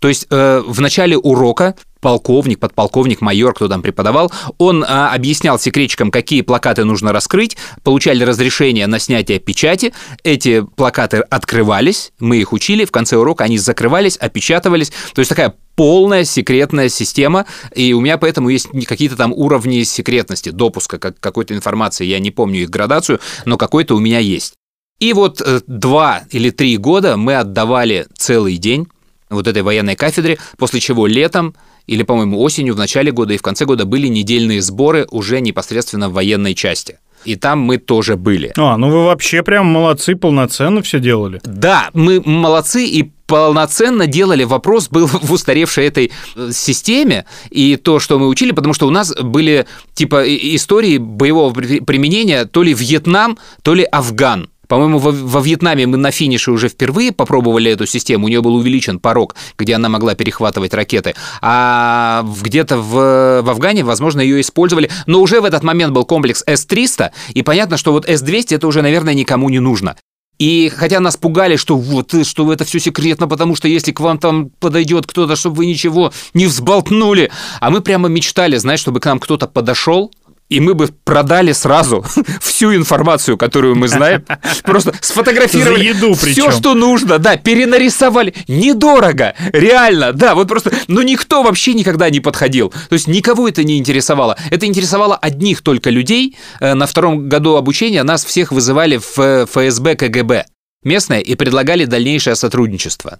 То есть э, в начале урока полковник, подполковник, майор, кто там преподавал, он а, объяснял секретчикам, какие плакаты нужно раскрыть, получали разрешение на снятие печати, эти плакаты открывались, мы их учили, в конце урока они закрывались, опечатывались, то есть такая полная секретная система, и у меня поэтому есть какие-то там уровни секретности, допуска как, какой-то информации, я не помню их градацию, но какой-то у меня есть. И вот э, два или три года мы отдавали целый день вот этой военной кафедре, после чего летом или, по-моему, осенью, в начале года и в конце года были недельные сборы уже непосредственно в военной части. И там мы тоже были. А, ну вы вообще прям молодцы, полноценно все делали. Да, мы молодцы и полноценно делали. Вопрос был в устаревшей этой э, системе и то, что мы учили, потому что у нас были типа истории боевого при- применения то ли Вьетнам, то ли Афган. По-моему, во, во Вьетнаме мы на финише уже впервые попробовали эту систему. У нее был увеличен порог, где она могла перехватывать ракеты. А где-то в, в Афгане, возможно, ее использовали. Но уже в этот момент был комплекс С-300. И понятно, что вот С-200 это уже, наверное, никому не нужно. И хотя нас пугали, что вот, что это все секретно, потому что если к вам там подойдет кто-то, чтобы вы ничего не взболтнули. А мы прямо мечтали, знаешь, чтобы к нам кто-то подошел, и мы бы продали сразу всю информацию, которую мы знаем. Просто сфотографировали За еду все, причем. что нужно, да, перенарисовали. Недорого, реально, да, вот просто, ну никто вообще никогда не подходил. То есть никого это не интересовало. Это интересовало одних только людей. Э, На втором году обучения нас всех вызывали в э, ФСБ КГБ местное и предлагали дальнейшее сотрудничество.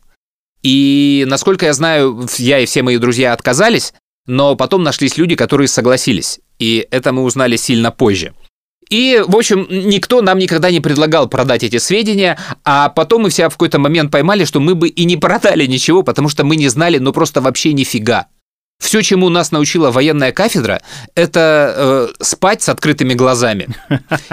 И, насколько я знаю, я и все мои друзья отказались, но потом нашлись люди, которые согласились. И это мы узнали сильно позже. И, в общем, никто нам никогда не предлагал продать эти сведения, а потом мы все в какой-то момент поймали, что мы бы и не продали ничего, потому что мы не знали, ну просто вообще нифига. Все, чему нас научила военная кафедра, это э, спать с открытыми глазами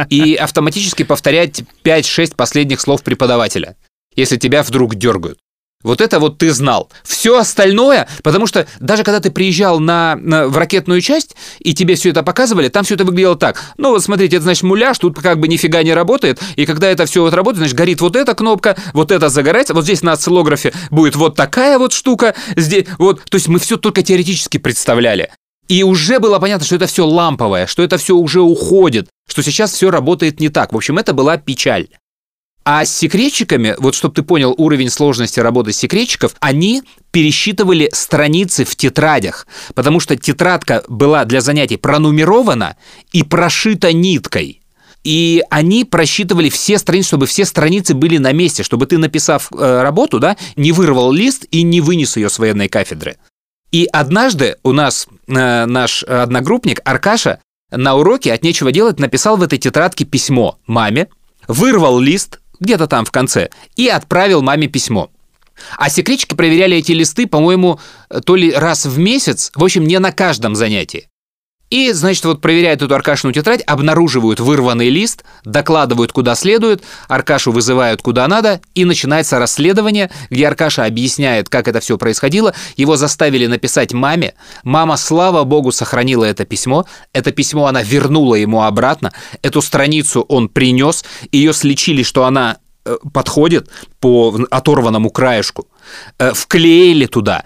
и автоматически повторять 5-6 последних слов преподавателя, если тебя вдруг дергают. Вот это вот ты знал. Все остальное, потому что даже когда ты приезжал на, на- в ракетную часть, и тебе все это показывали, там все это выглядело так. Ну вот смотрите, это значит муляж, тут как бы нифига не работает, и когда это все вот работает, значит горит вот эта кнопка, вот это загорается, вот здесь на осциллографе будет вот такая вот штука, здесь вот, то есть мы все только теоретически представляли. И уже было понятно, что это все ламповое, что это все уже уходит, что сейчас все работает не так. В общем, это была печаль. А с секретчиками, вот чтобы ты понял уровень сложности работы секретчиков, они пересчитывали страницы в тетрадях, потому что тетрадка была для занятий пронумерована и прошита ниткой. И они просчитывали все страницы, чтобы все страницы были на месте, чтобы ты, написав э, работу, да, не вырвал лист и не вынес ее с военной кафедры. И однажды у нас э, наш одногруппник Аркаша на уроке от нечего делать написал в этой тетрадке письмо маме, вырвал лист где-то там в конце и отправил маме письмо. А секретчики проверяли эти листы, по-моему, то ли раз в месяц, в общем, не на каждом занятии. И, значит, вот проверяют эту Аркашину тетрадь, обнаруживают вырванный лист, докладывают куда следует, Аркашу вызывают куда надо, и начинается расследование, где Аркаша объясняет, как это все происходило. Его заставили написать маме. Мама, слава богу, сохранила это письмо. Это письмо она вернула ему обратно. Эту страницу он принес. Ее слечили, что она э, подходит по оторванному краешку. Э, Вклеили туда.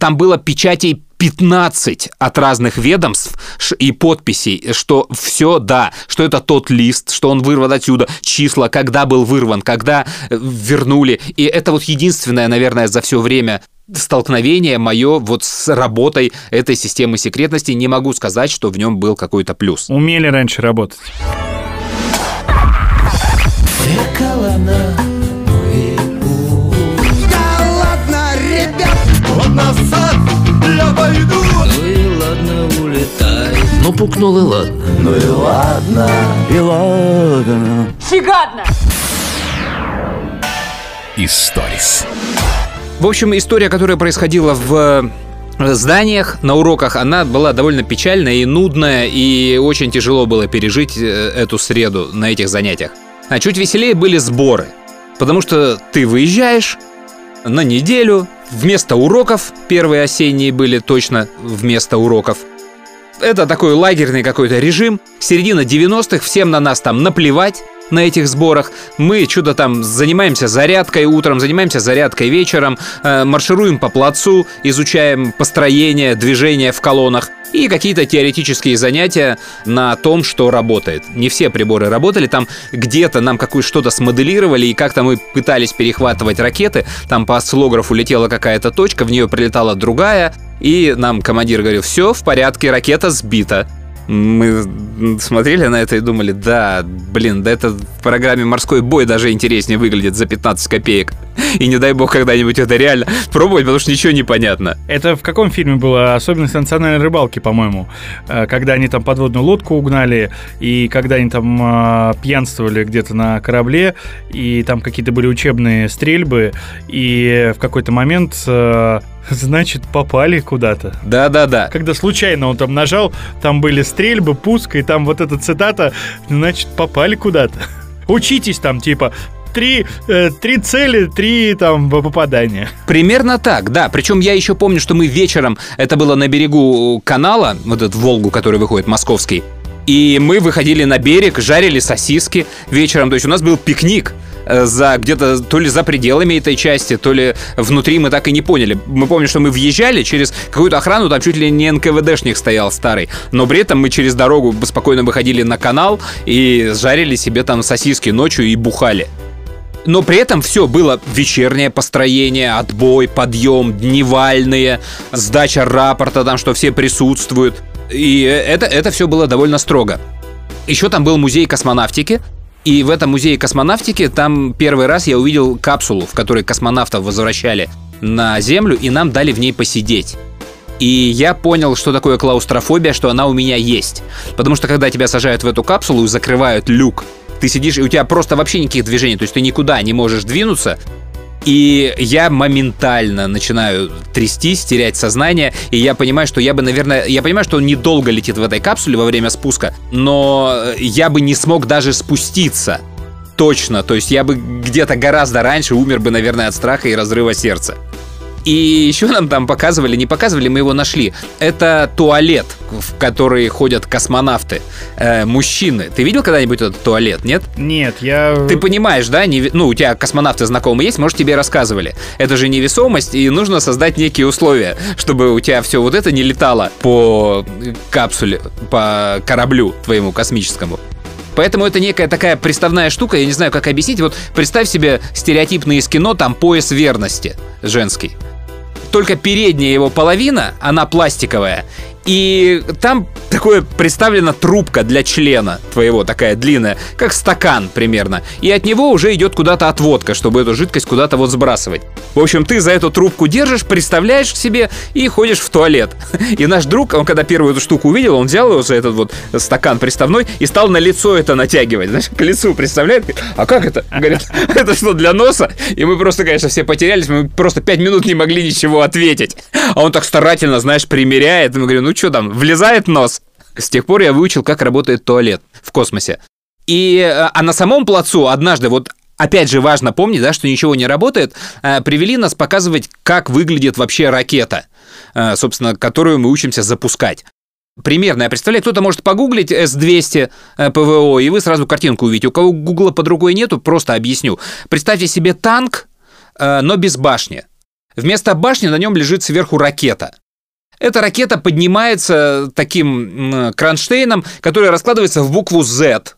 Там было печатей 15 от разных ведомств и подписей, что все, да, что это тот лист, что он вырван отсюда, числа, когда был вырван, когда э, вернули. И это вот единственное, наверное, за все время столкновение мое вот с работой этой системы секретности. Не могу сказать, что в нем был какой-то плюс. Умели раньше работать. Зеркало на улетай Ну пукнул и ладно Ну и ладно, и ладно. Фигадно! Историс. В общем, история, которая происходила в э, зданиях, на уроках, она была довольно печальная и нудная, и очень тяжело было пережить э, эту среду на этих занятиях. А чуть веселее были сборы, потому что ты выезжаешь на неделю, вместо уроков, первые осенние были точно вместо уроков, это такой лагерный какой-то режим. Середина 90-х, всем на нас там наплевать на этих сборах. Мы что-то там занимаемся зарядкой утром, занимаемся зарядкой вечером, э, маршируем по плацу, изучаем построение, движение в колоннах и какие-то теоретические занятия на том, что работает. Не все приборы работали, там где-то нам какое что-то смоделировали, и как-то мы пытались перехватывать ракеты, там по осциллографу летела какая-то точка, в нее прилетала другая, и нам командир говорил, все в порядке, ракета сбита. Мы смотрели на это и думали, да, блин, да это в программе «Морской бой» даже интереснее выглядит за 15 копеек. И не дай бог когда-нибудь это реально пробовать, потому что ничего не понятно. Это в каком фильме было? Особенность национальной рыбалки, по-моему. Э, Когда они там подводную лодку угнали, и когда они там э, пьянствовали где-то на корабле, и там какие-то были учебные стрельбы, и в какой-то момент, э, значит, попали куда-то. Да-да-да. Когда случайно он там нажал, там были стрельбы, пуск, и там вот эта цитата, значит, попали куда-то. Учитесь там, типа, три, э, три цели, три там попадания. Примерно так, да. Причем я еще помню, что мы вечером, это было на берегу канала, вот этот Волгу, который выходит, московский, и мы выходили на берег, жарили сосиски вечером. То есть у нас был пикник. э, за где-то то ли за пределами этой части, то ли внутри мы так и не поняли. Мы помним, что мы въезжали через какую-то охрану, там чуть ли не НКВДшник стоял старый, но при этом мы через дорогу спокойно выходили на канал и жарили себе там сосиски ночью и бухали. Но при этом все было вечернее построение, отбой, подъем, дневальные, сдача рапорта, там, что все присутствуют. И это, это все было довольно строго. Еще там был музей космонавтики, и в этом музее космонавтики там первый раз я увидел капсулу, в которой космонавтов возвращали на Землю, и нам дали в ней посидеть. И я понял, что такое клаустрофобия, что она у меня есть. Потому что когда тебя сажают в эту капсулу и закрывают люк, ты сидишь, и у тебя просто вообще никаких движений, то есть ты никуда не можешь двинуться, и я моментально начинаю трястись, терять сознание, и я понимаю, что я бы, наверное, я понимаю, что он недолго летит в этой капсуле во время спуска, но я бы не смог даже спуститься. Точно, то есть я бы где-то гораздо раньше умер бы, наверное, от страха и разрыва сердца. И еще нам там показывали, не показывали, мы его нашли. Это туалет, в который ходят космонавты, э, мужчины. Ты видел когда-нибудь этот туалет, нет? Нет, я... Ты понимаешь, да? Не, ну, у тебя космонавты знакомые есть, может, тебе рассказывали. Это же невесомость, и нужно создать некие условия, чтобы у тебя все вот это не летало по капсуле, по кораблю твоему космическому. Поэтому это некая такая приставная штука, я не знаю, как объяснить. Вот представь себе стереотипный из кино, там пояс верности женский только передняя его половина, она пластиковая, и там такое представлена трубка для члена твоего, такая длинная, как стакан примерно. И от него уже идет куда-то отводка, чтобы эту жидкость куда-то вот сбрасывать. В общем, ты за эту трубку держишь, представляешь к себе и ходишь в туалет. И наш друг, он когда первую эту штуку увидел, он взял его за этот вот стакан приставной и стал на лицо это натягивать. Знаешь, к лицу представляет? А как это? Говорят, это что, для носа? И мы просто, конечно, все потерялись, мы просто пять минут не могли ничего ответить. А он так старательно, знаешь, примеряет. Мы говорим, ну что там, влезает нос? С тех пор я выучил, как работает туалет в космосе. И, э, а на самом плацу однажды, вот опять же важно помнить, да, что ничего не работает, э, привели нас показывать, как выглядит вообще ракета, э, собственно, которую мы учимся запускать. Примерно, я представляю, кто-то может погуглить S200 ПВО, и вы сразу картинку увидите. У кого гугла под рукой нету, просто объясню. Представьте себе танк, но без башни. Вместо башни на нем лежит сверху ракета. Эта ракета поднимается таким кронштейном, который раскладывается в букву Z.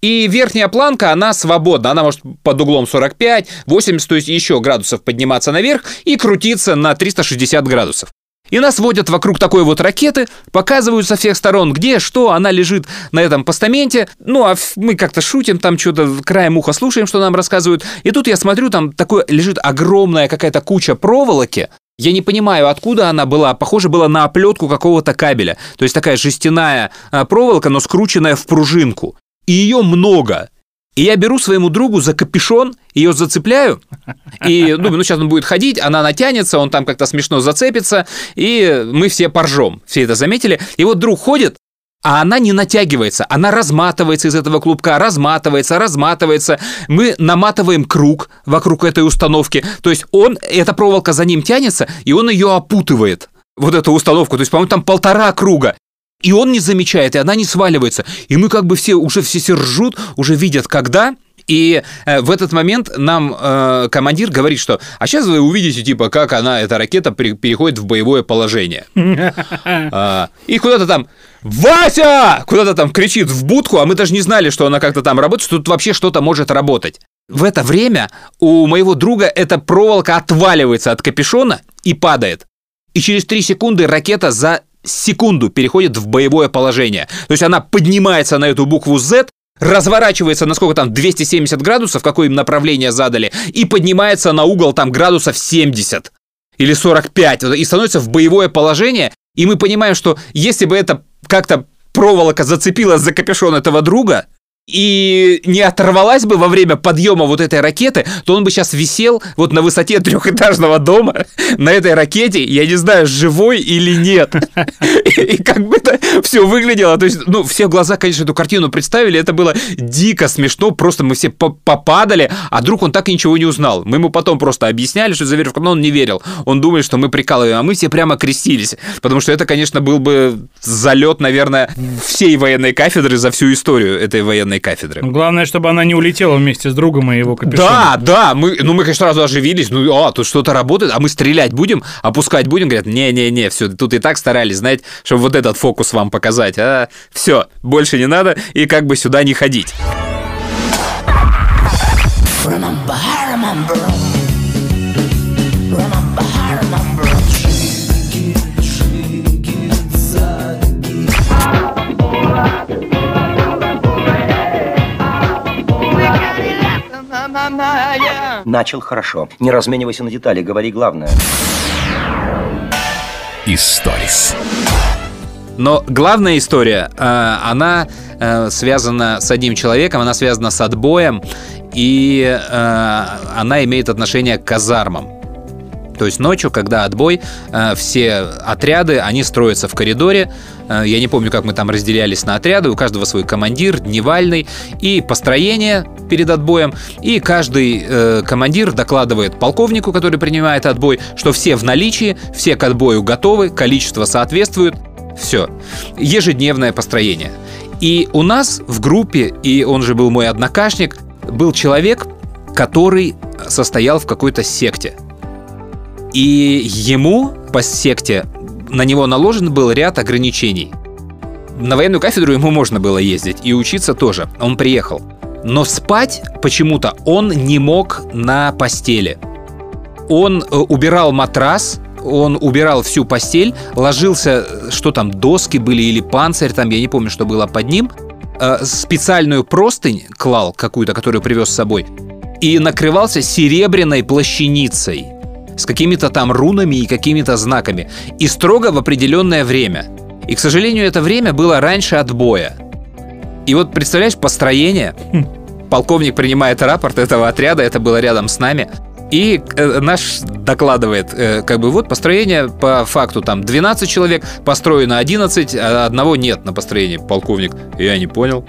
И верхняя планка, она свободна. Она может под углом 45, 80, то есть еще градусов подниматься наверх и крутиться на 360 градусов. И нас водят вокруг такой вот ракеты, показывают со всех сторон, где, что, она лежит на этом постаменте. Ну, а мы как-то шутим, там что-то краем уха слушаем, что нам рассказывают. И тут я смотрю, там такое лежит огромная какая-то куча проволоки, я не понимаю, откуда она была. Похоже было на оплетку какого-то кабеля. То есть такая жестяная а, проволока, но скрученная в пружинку. И ее много. И я беру своему другу за капюшон, ее зацепляю, и думаю, ну сейчас он будет ходить, она натянется, он там как-то смешно зацепится, и мы все поржем. Все это заметили. И вот друг ходит, а она не натягивается, она разматывается из этого клубка, разматывается, разматывается. Мы наматываем круг вокруг этой установки. То есть он, эта проволока за ним тянется, и он ее опутывает. Вот эту установку. То есть, по-моему, там полтора круга. И он не замечает, и она не сваливается. И мы как бы все, уже все все ржут, уже видят, когда, и э, в этот момент нам э, командир говорит, что а сейчас вы увидите, типа, как она, эта ракета, переходит в боевое положение. А, и куда-то там Вася! Куда-то там кричит в будку, а мы даже не знали, что она как-то там работает, что тут вообще что-то может работать. В это время у моего друга эта проволока отваливается от капюшона и падает. И через 3 секунды ракета за секунду переходит в боевое положение. То есть она поднимается на эту букву Z, разворачивается на сколько там, 270 градусов, какое им направление задали, и поднимается на угол там градусов 70 или 45, и становится в боевое положение, и мы понимаем, что если бы это как-то проволока зацепилась за капюшон этого друга, и не оторвалась бы во время подъема вот этой ракеты, то он бы сейчас висел вот на высоте трехэтажного дома на этой ракете, я не знаю, живой или нет. И как бы это все выглядело. То есть, ну, все глаза, конечно, эту картину представили, это было дико смешно, просто мы все попадали, а друг он так и ничего не узнал. Мы ему потом просто объясняли, что заверив, но он не верил. Он думает, что мы прикалываем, а мы все прямо крестились. Потому что это, конечно, был бы залет, наверное, всей военной кафедры за всю историю этой военной главной кафедры. Главное, чтобы она не улетела вместе с другом и его капюшоном. Да, да, мы, ну мы, конечно, сразу оживились, ну, а, тут что-то работает, а мы стрелять будем, опускать будем, говорят, не-не-не, все, тут и так старались, знаете, чтобы вот этот фокус вам показать, а все, больше не надо, и как бы сюда не ходить. Remember, remember. Remember, Начал хорошо. Не разменивайся на детали, говори главное. Историс. Но главная история, э, она э, связана с одним человеком, она связана с отбоем, и э, она имеет отношение к казармам. То есть ночью, когда отбой, э, все отряды, они строятся в коридоре. Э, Я не помню, как мы там разделялись на отряды. У каждого свой командир, дневальный. И построение перед отбоем. И каждый э, командир докладывает полковнику, который принимает отбой, что все в наличии, все к отбою готовы, количество соответствует. Все. Ежедневное построение. И у нас в группе, и он же был мой однокашник, был человек, который состоял в какой-то секте. И ему по секте на него наложен был ряд ограничений. На военную кафедру ему можно было ездить и учиться тоже. Он приехал. Но спать почему-то он не мог на постели. Он э, убирал матрас, он убирал всю постель, ложился, э, что там, доски были или панцирь, там, я не помню, что было под ним, э, специальную простынь клал какую-то, которую привез с собой, и накрывался серебряной плащаницей с какими-то там рунами и какими-то знаками. И строго в определенное время. И, к сожалению, это время было раньше отбоя. И вот, представляешь, построение. Полковник принимает рапорт этого отряда, это было рядом с нами. И э, наш докладывает, э, как бы вот построение по факту там 12 человек, построено 11, а одного нет на построении. Полковник, я не понял,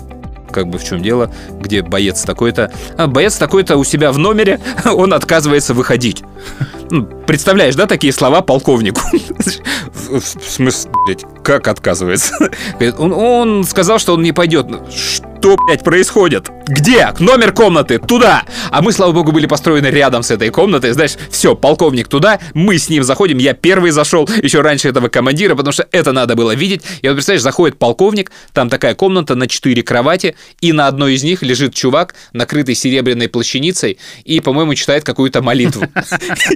как бы в чем дело, где боец такой-то. А, боец такой-то у себя в номере, он отказывается выходить. Ну, представляешь, да, такие слова полковнику? В смысле, как отказывается? Он, он сказал, что он не пойдет. Что, блядь, происходит? Где? Номер комнаты, туда! А мы, слава богу, были построены рядом с этой комнатой. Знаешь, все, полковник туда, мы с ним заходим. Я первый зашел, еще раньше этого командира, потому что это надо было видеть. И вот, представляешь, заходит полковник, там такая комната на четыре кровати, и на одной из них лежит чувак, накрытый серебряной плащаницей, и, по-моему, читает какую-то молитву.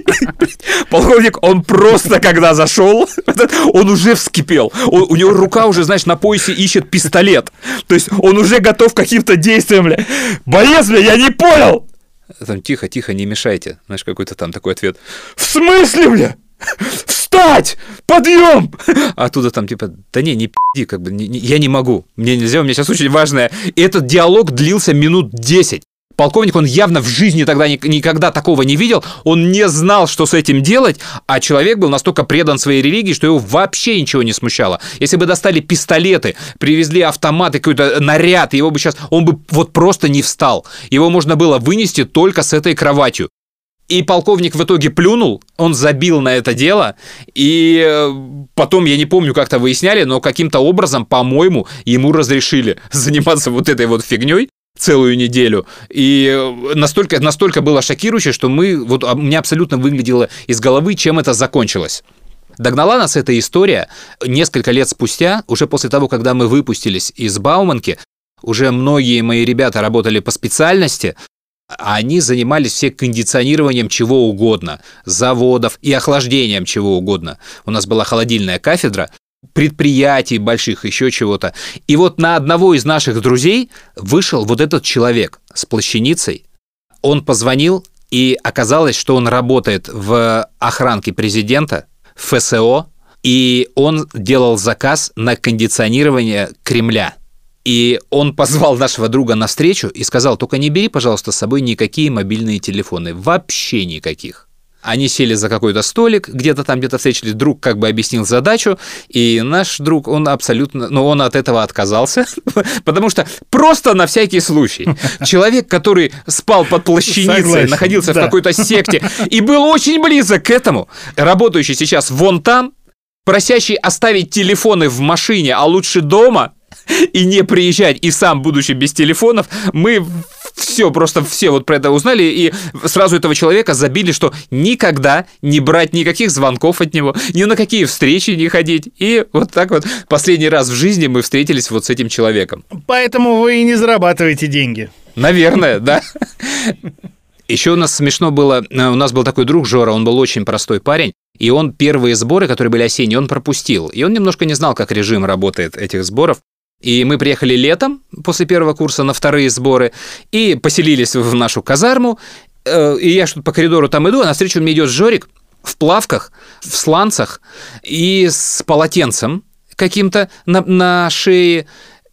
Полковник, он просто, когда зашел, он уже вскипел. У него рука уже, знаешь, на поясе ищет пистолет. То есть он уже готов к каким-то действиям. Боец, я не понял! Там, тихо, тихо, не мешайте. Знаешь, какой-то там такой ответ. В смысле, бля? Встать! Подъем! А оттуда там типа, да не, не пи***ди, как бы, не- не- я не могу. Мне нельзя, у меня сейчас очень важное. И этот диалог длился минут 10. Полковник, он явно в жизни тогда ни- никогда такого не видел, он не знал, что с этим делать, а человек был настолько предан своей религии, что его вообще ничего не смущало. Если бы достали пистолеты, привезли автоматы, какой-то наряд, его бы сейчас, он бы вот просто не встал. Его можно было вынести только с этой кроватью. И полковник в итоге плюнул, он забил на это дело, и э, потом, я не помню, как-то выясняли, но каким-то образом, по-моему, ему разрешили заниматься вот этой вот фигней целую неделю. И э, настолько, настолько было шокирующе, что мы, вот а, у меня абсолютно выглядело из головы, чем это закончилось. Догнала нас эта история несколько лет спустя, уже после того, когда мы выпустились из Бауманки, уже многие мои ребята работали по специальности, а они занимались все кондиционированием чего угодно, заводов и охлаждением чего угодно. У нас была холодильная кафедра, предприятий больших, еще чего-то. И вот на одного из наших друзей вышел вот этот человек с плащаницей. Он позвонил, и оказалось, что он работает в охранке президента, в ФСО, и он делал заказ на кондиционирование Кремля. И он позвал нашего друга на встречу и сказал, только не бери, пожалуйста, с собой никакие мобильные телефоны, вообще никаких. Они сели за какой-то столик, где-то там где-то встретились, друг как бы объяснил задачу, и наш друг, он абсолютно, ну, он от этого отказался, потому что просто на всякий случай. Человек, который спал под плащаницей, Согласен, находился в да. какой-то секте и был очень близок к этому, работающий сейчас вон там, просящий оставить телефоны в машине, а лучше дома, и не приезжать, и сам, будучи без телефонов, мы все, просто все вот про это узнали, и сразу этого человека забили, что никогда не брать никаких звонков от него, ни на какие встречи не ходить. И вот так вот последний раз в жизни мы встретились вот с этим человеком. Поэтому вы и не зарабатываете деньги. Наверное, да. Еще у нас смешно было, э, у нас был такой друг Жора, он был очень простой парень, и он первые сборы, которые были осенние, он пропустил. И он немножко не знал, как режим работает этих сборов. И мы приехали летом после первого курса на вторые сборы и поселились в нашу казарму. Э, И я что-то по коридору там иду, а навстречу мне идет Жорик в плавках, в сланцах и с полотенцем каким-то на, на шее,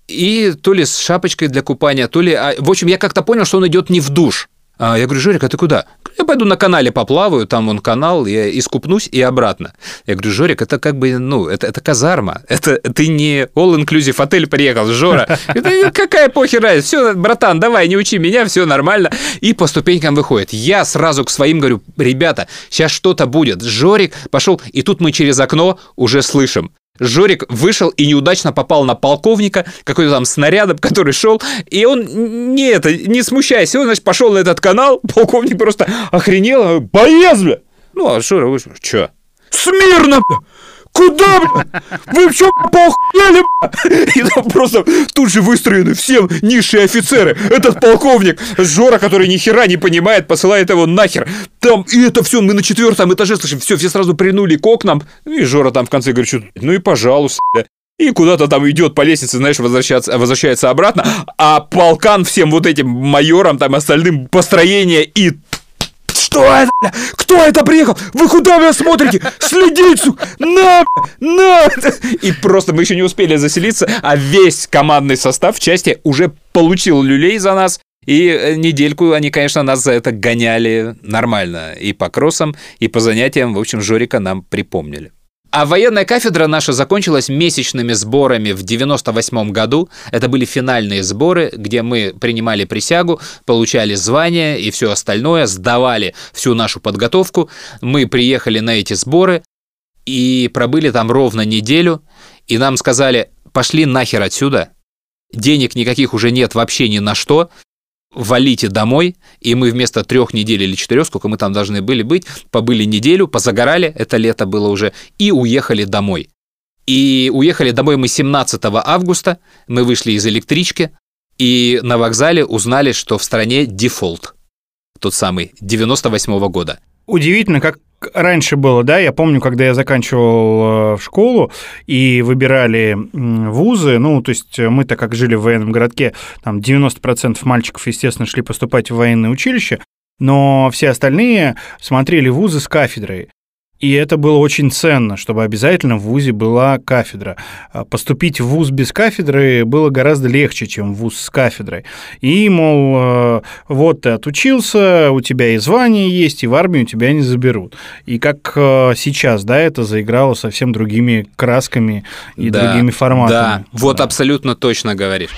и то ли с шапочкой для купания, то ли... а, В общем, я как-то понял, что он идет не в душ. А я говорю, Жорик, а ты куда? Я пойду на канале поплаваю, там вон канал, я искупнусь и обратно. Я говорю, Жорик, это как бы, ну, это, это казарма, это ты не all-inclusive отель приехал, Жора. Это какая похер разница? Все, братан, давай, не учи меня, все нормально. И по ступенькам выходит. Я сразу к своим говорю, ребята, сейчас что-то будет. Жорик пошел, и тут мы через окно уже слышим. Жорик вышел и неудачно попал на полковника, какой-то там снарядом, который шел, и он не это, не смущаясь, он, значит, пошел на этот канал, полковник просто охренел, боец, бля! Ну, а Жора вышел, чё? Смирно, бля! Куда, бля? Вы что, поохуели, бля? И там просто тут же выстроены все низшие офицеры. Этот полковник Жора, который ни хера не понимает, посылает его нахер. Там, и это все, мы на четвертом этаже слышим, все, все сразу принули к окнам. И Жора там в конце говорит, ну и пожалуйста. И куда-то там идет по лестнице, знаешь, возвращаться, возвращается обратно, а полкан всем вот этим майорам, там остальным построение и что это? Кто это приехал? Вы куда вы смотрите? Следите, сука! На, на! И просто мы еще не успели заселиться, а весь командный состав в части уже получил люлей за нас. И э, недельку они, конечно, нас за это гоняли нормально. И по кроссам, и по занятиям. В общем, Жорика нам припомнили. А военная кафедра наша закончилась месячными сборами в 98 году. Это были финальные сборы, где мы принимали присягу, получали звания и все остальное, сдавали всю нашу подготовку. Мы приехали на эти сборы и пробыли там ровно неделю, и нам сказали, пошли нахер отсюда, денег никаких уже нет вообще ни на что, валите домой, и мы вместо трех недель или четырех, сколько мы там должны были быть, побыли неделю, позагорали, это лето было уже, и уехали домой. И уехали домой мы 17 августа, мы вышли из электрички, и на вокзале узнали, что в стране дефолт, тот самый, 98 года. Удивительно, как раньше было, да, я помню, когда я заканчивал э, школу и выбирали вузы, ну, то есть мы-то как жили в военном городке, там 90% мальчиков, естественно, шли поступать в военное училище, но все остальные смотрели вузы с кафедрой. И это было очень ценно, чтобы обязательно в ВУЗе была кафедра. А Поступить в ВУЗ без кафедры было гораздо легче, чем в ВУЗ с кафедрой. И, мол, э, вот ты отучился, у тебя и звание есть, и в армию тебя не заберут. И как э, сейчас, да, это заиграло совсем другими красками и Да, другими форматами. Да, вот абсолютно точно говоришь.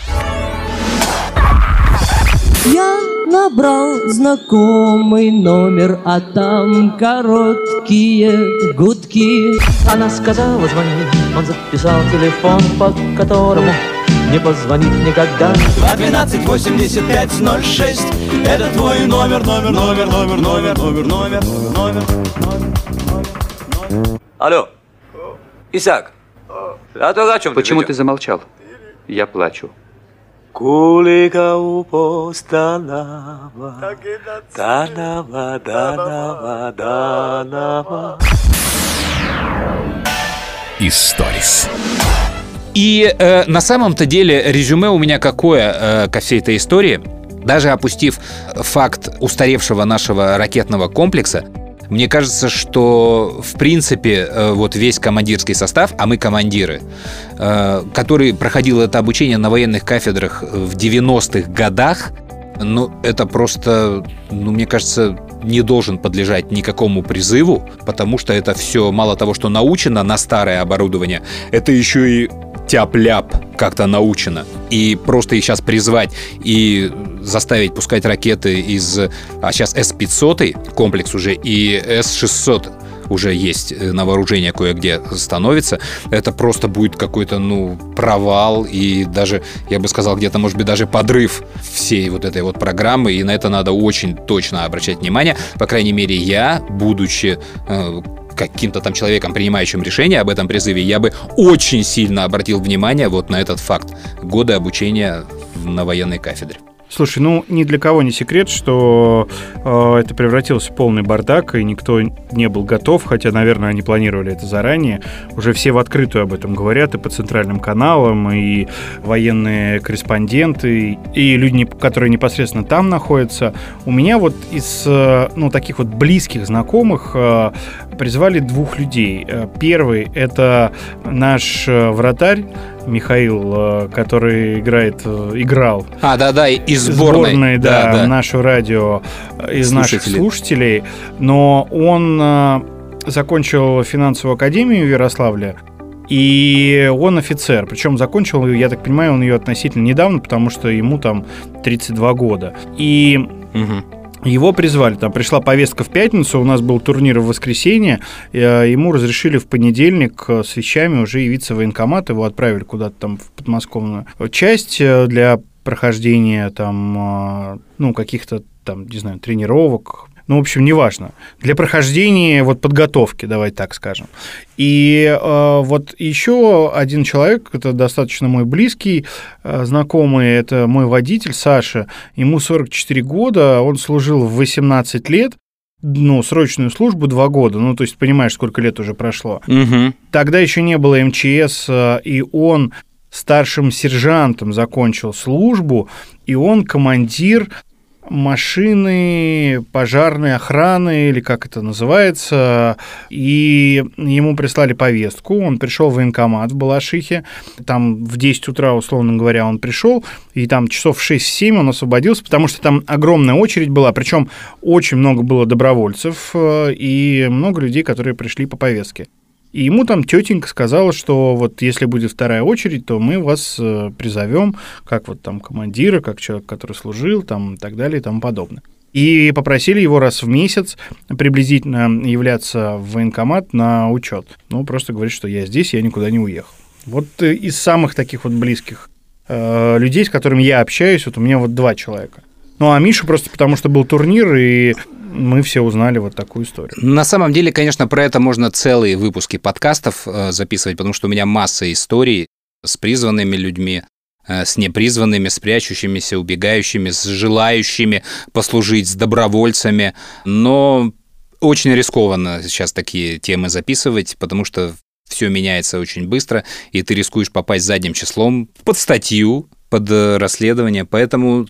Набрал знакомый номер, а там короткие гудки. Она сказала, звони, он записал телефон, по которому не позвонит никогда. 212 85 06 Это твой номер, номер, номер, номер, номер, номер, номер, номер, номер. Алло. Исаак. А то о чем Почему ты замолчал? Я плачу. Кулика у постанава, данава, данава, данава. Историс. И э, на самом-то деле резюме у меня какое э, ко всей этой истории. Даже опустив факт устаревшего нашего ракетного комплекса, мне кажется, что в принципе э, вот весь командирский состав, а мы командиры, э, который проходил это обучение на военных кафедрах в 90-х годах, ну это просто, ну мне кажется, не должен подлежать никакому призыву, потому что это все мало того, что научено на старое оборудование, это еще и тяп-ляп как-то научено. И просто их сейчас призвать и заставить пускать ракеты из... А сейчас С-500 комплекс уже и С-600 уже есть э, на вооружение кое-где становится, это просто будет какой-то, ну, провал и даже, я бы сказал, где-то, может быть, даже подрыв всей вот этой вот программы, и на это надо очень точно обращать внимание. По крайней мере, я, будучи э, каким-то там человеком, принимающим решение об этом призыве, я бы очень сильно обратил внимание вот на этот факт. Годы обучения на военной кафедре. Слушай, ну ни для кого не секрет, что э, это превратилось в полный бардак, и никто не был готов, хотя, наверное, они планировали это заранее. Уже все в открытую об этом говорят и по центральным каналам, и военные корреспонденты, и люди, которые непосредственно там находятся. У меня вот из э, ну, таких вот близких знакомых э, призвали двух людей. Э, первый — это наш э, вратарь, Михаил, э, который играет, играл. А, да-да, из сборной. сборной да, да, нашу радио, из наших слушателей. Но он закончил финансовую академию в Ярославле, и он офицер. Причем закончил, я так понимаю, он ее относительно недавно, потому что ему там 32 года. И угу. Его призвали, там пришла повестка в пятницу, у нас был турнир в воскресенье, э, ему разрешили в понедельник э, с вещами уже явиться в военкомат, его отправили куда-то там в подмосковную часть э, для прохождения там, ну, каких-то там, не знаю, тренировок, ну, в общем, неважно, для прохождения вот подготовки, давай так скажем. И э, вот еще один человек, это достаточно мой близкий э, знакомый, это мой водитель Саша, ему 44 года, он служил в 18 лет, ну, срочную службу два года, ну, то есть понимаешь, сколько лет уже прошло. Угу. Тогда еще не было МЧС, э, и он старшим сержантом закончил службу, и он командир машины пожарной охраны, или как это называется, и ему прислали повестку, он пришел в военкомат в Балашихе, там в 10 утра, условно говоря, он пришел, и там часов в 6-7 он освободился, потому что там огромная очередь была, причем очень много было добровольцев э, и много людей, которые пришли по повестке. И ему там тетенька сказала, что вот если будет вторая очередь, то мы вас э, призовем как вот там командира, как человек, который служил, там и так далее и тому подобное. И попросили его раз в месяц приблизительно являться в военкомат на учет. Ну, просто говорит, что я здесь, я никуда не уехал. Вот э, из самых таких вот близких э, людей, с которыми я общаюсь, вот у меня вот два человека. Ну, а Миша просто потому, что был турнир, и мы все узнали вот такую историю. На самом деле, конечно, про это можно целые выпуски подкастов э, записывать, потому что у меня масса историй с призванными людьми, э, с непризванными, с прячущимися, убегающими, с желающими послужить, с добровольцами. Но очень рискованно сейчас такие темы записывать, потому что все меняется очень быстро, и ты рискуешь попасть задним числом под статью, под э, расследование. Поэтому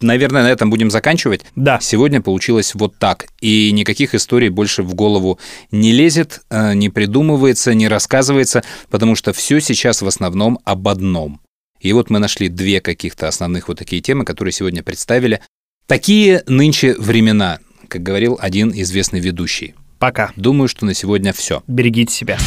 наверное, на этом будем заканчивать. Да. Сегодня получилось вот так. И никаких историй больше в голову не лезет, э, не придумывается, не рассказывается, потому что все сейчас в основном об одном. И вот мы нашли две каких-то основных вот такие темы, которые сегодня представили. Такие нынче времена, как говорил один известный ведущий. Пока. Думаю, что на сегодня все. Берегите себя.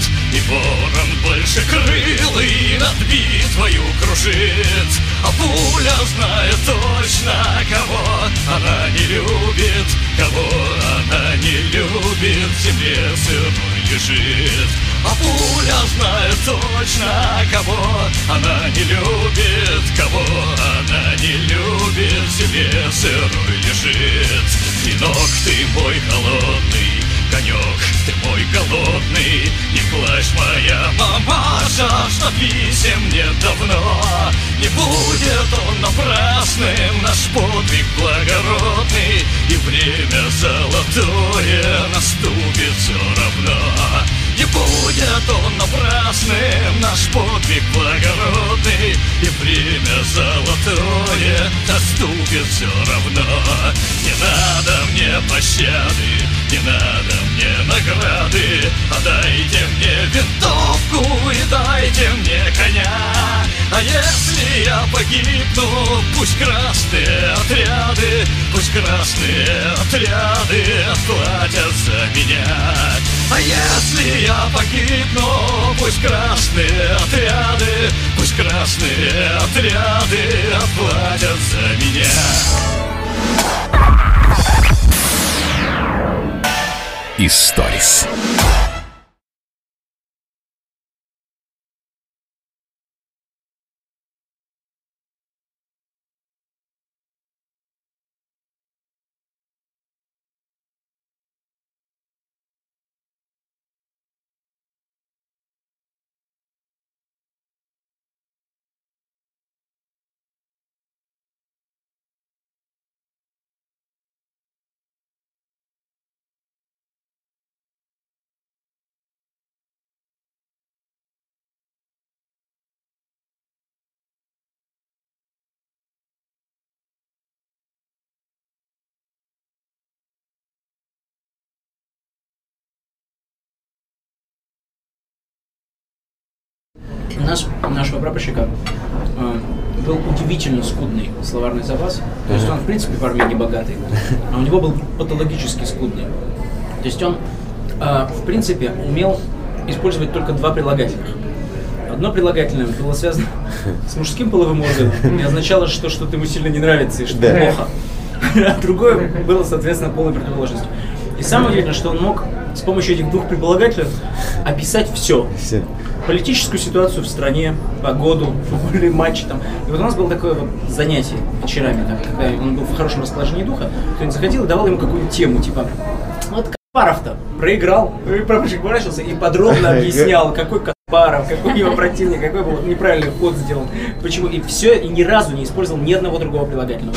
Рубит И ворон больше крылый над битвою кружит. А пуля знает точно, кого она не любит Кого она не любит, в земле сырой лежит. А пуля знает точно, кого она не любит Кого она не любит, в земле сырой лежит. Клинок ты мой холодный конек Ты мой голодный, не плачь моя мамаша Что писем нет давно. Не будет он напрасным Наш подвиг благородный И время золотое наступит все равно Не будет он напрасным Наш подвиг благородный И время золотое наступит все равно. Не надо мне пощады не надо мне награды Отдайте мне винтовку и дайте мне коня. А если я погибну, пусть отряды Пусть красные отряды отплатят за меня А если я погибну, пусть красные отряды Пусть красные отряды отплатят за меня Историс. Нас, у нашего прапорщика э, был удивительно скудный словарный запас. То есть он, в принципе, в армии не богатый, а у него был патологически скудный. То есть он, э, в принципе, умел использовать только два прилагательных. Одно прилагательное было связано с мужским половым органом и означало, что что-то ему сильно не нравится и что Да. плохо. А другое было, соответственно, полной противоположностью. И самое удивительное, что он мог с помощью этих двух прилагательных описать все. Все. Политическую ситуацию в стране, погоду, футбольные матчи там. И вот у нас было такое вот занятие вечерами, там, когда он был в хорошем расположении духа, кто-нибудь заходил и давал ему какую-нибудь тему, типа, вот Каспаров-то проиграл, и поворачивался и подробно объяснял, какой Каспаров, какой его противник, какой был неправильный ход сделан, почему, и все, и ни разу не использовал ни одного другого прилагательного.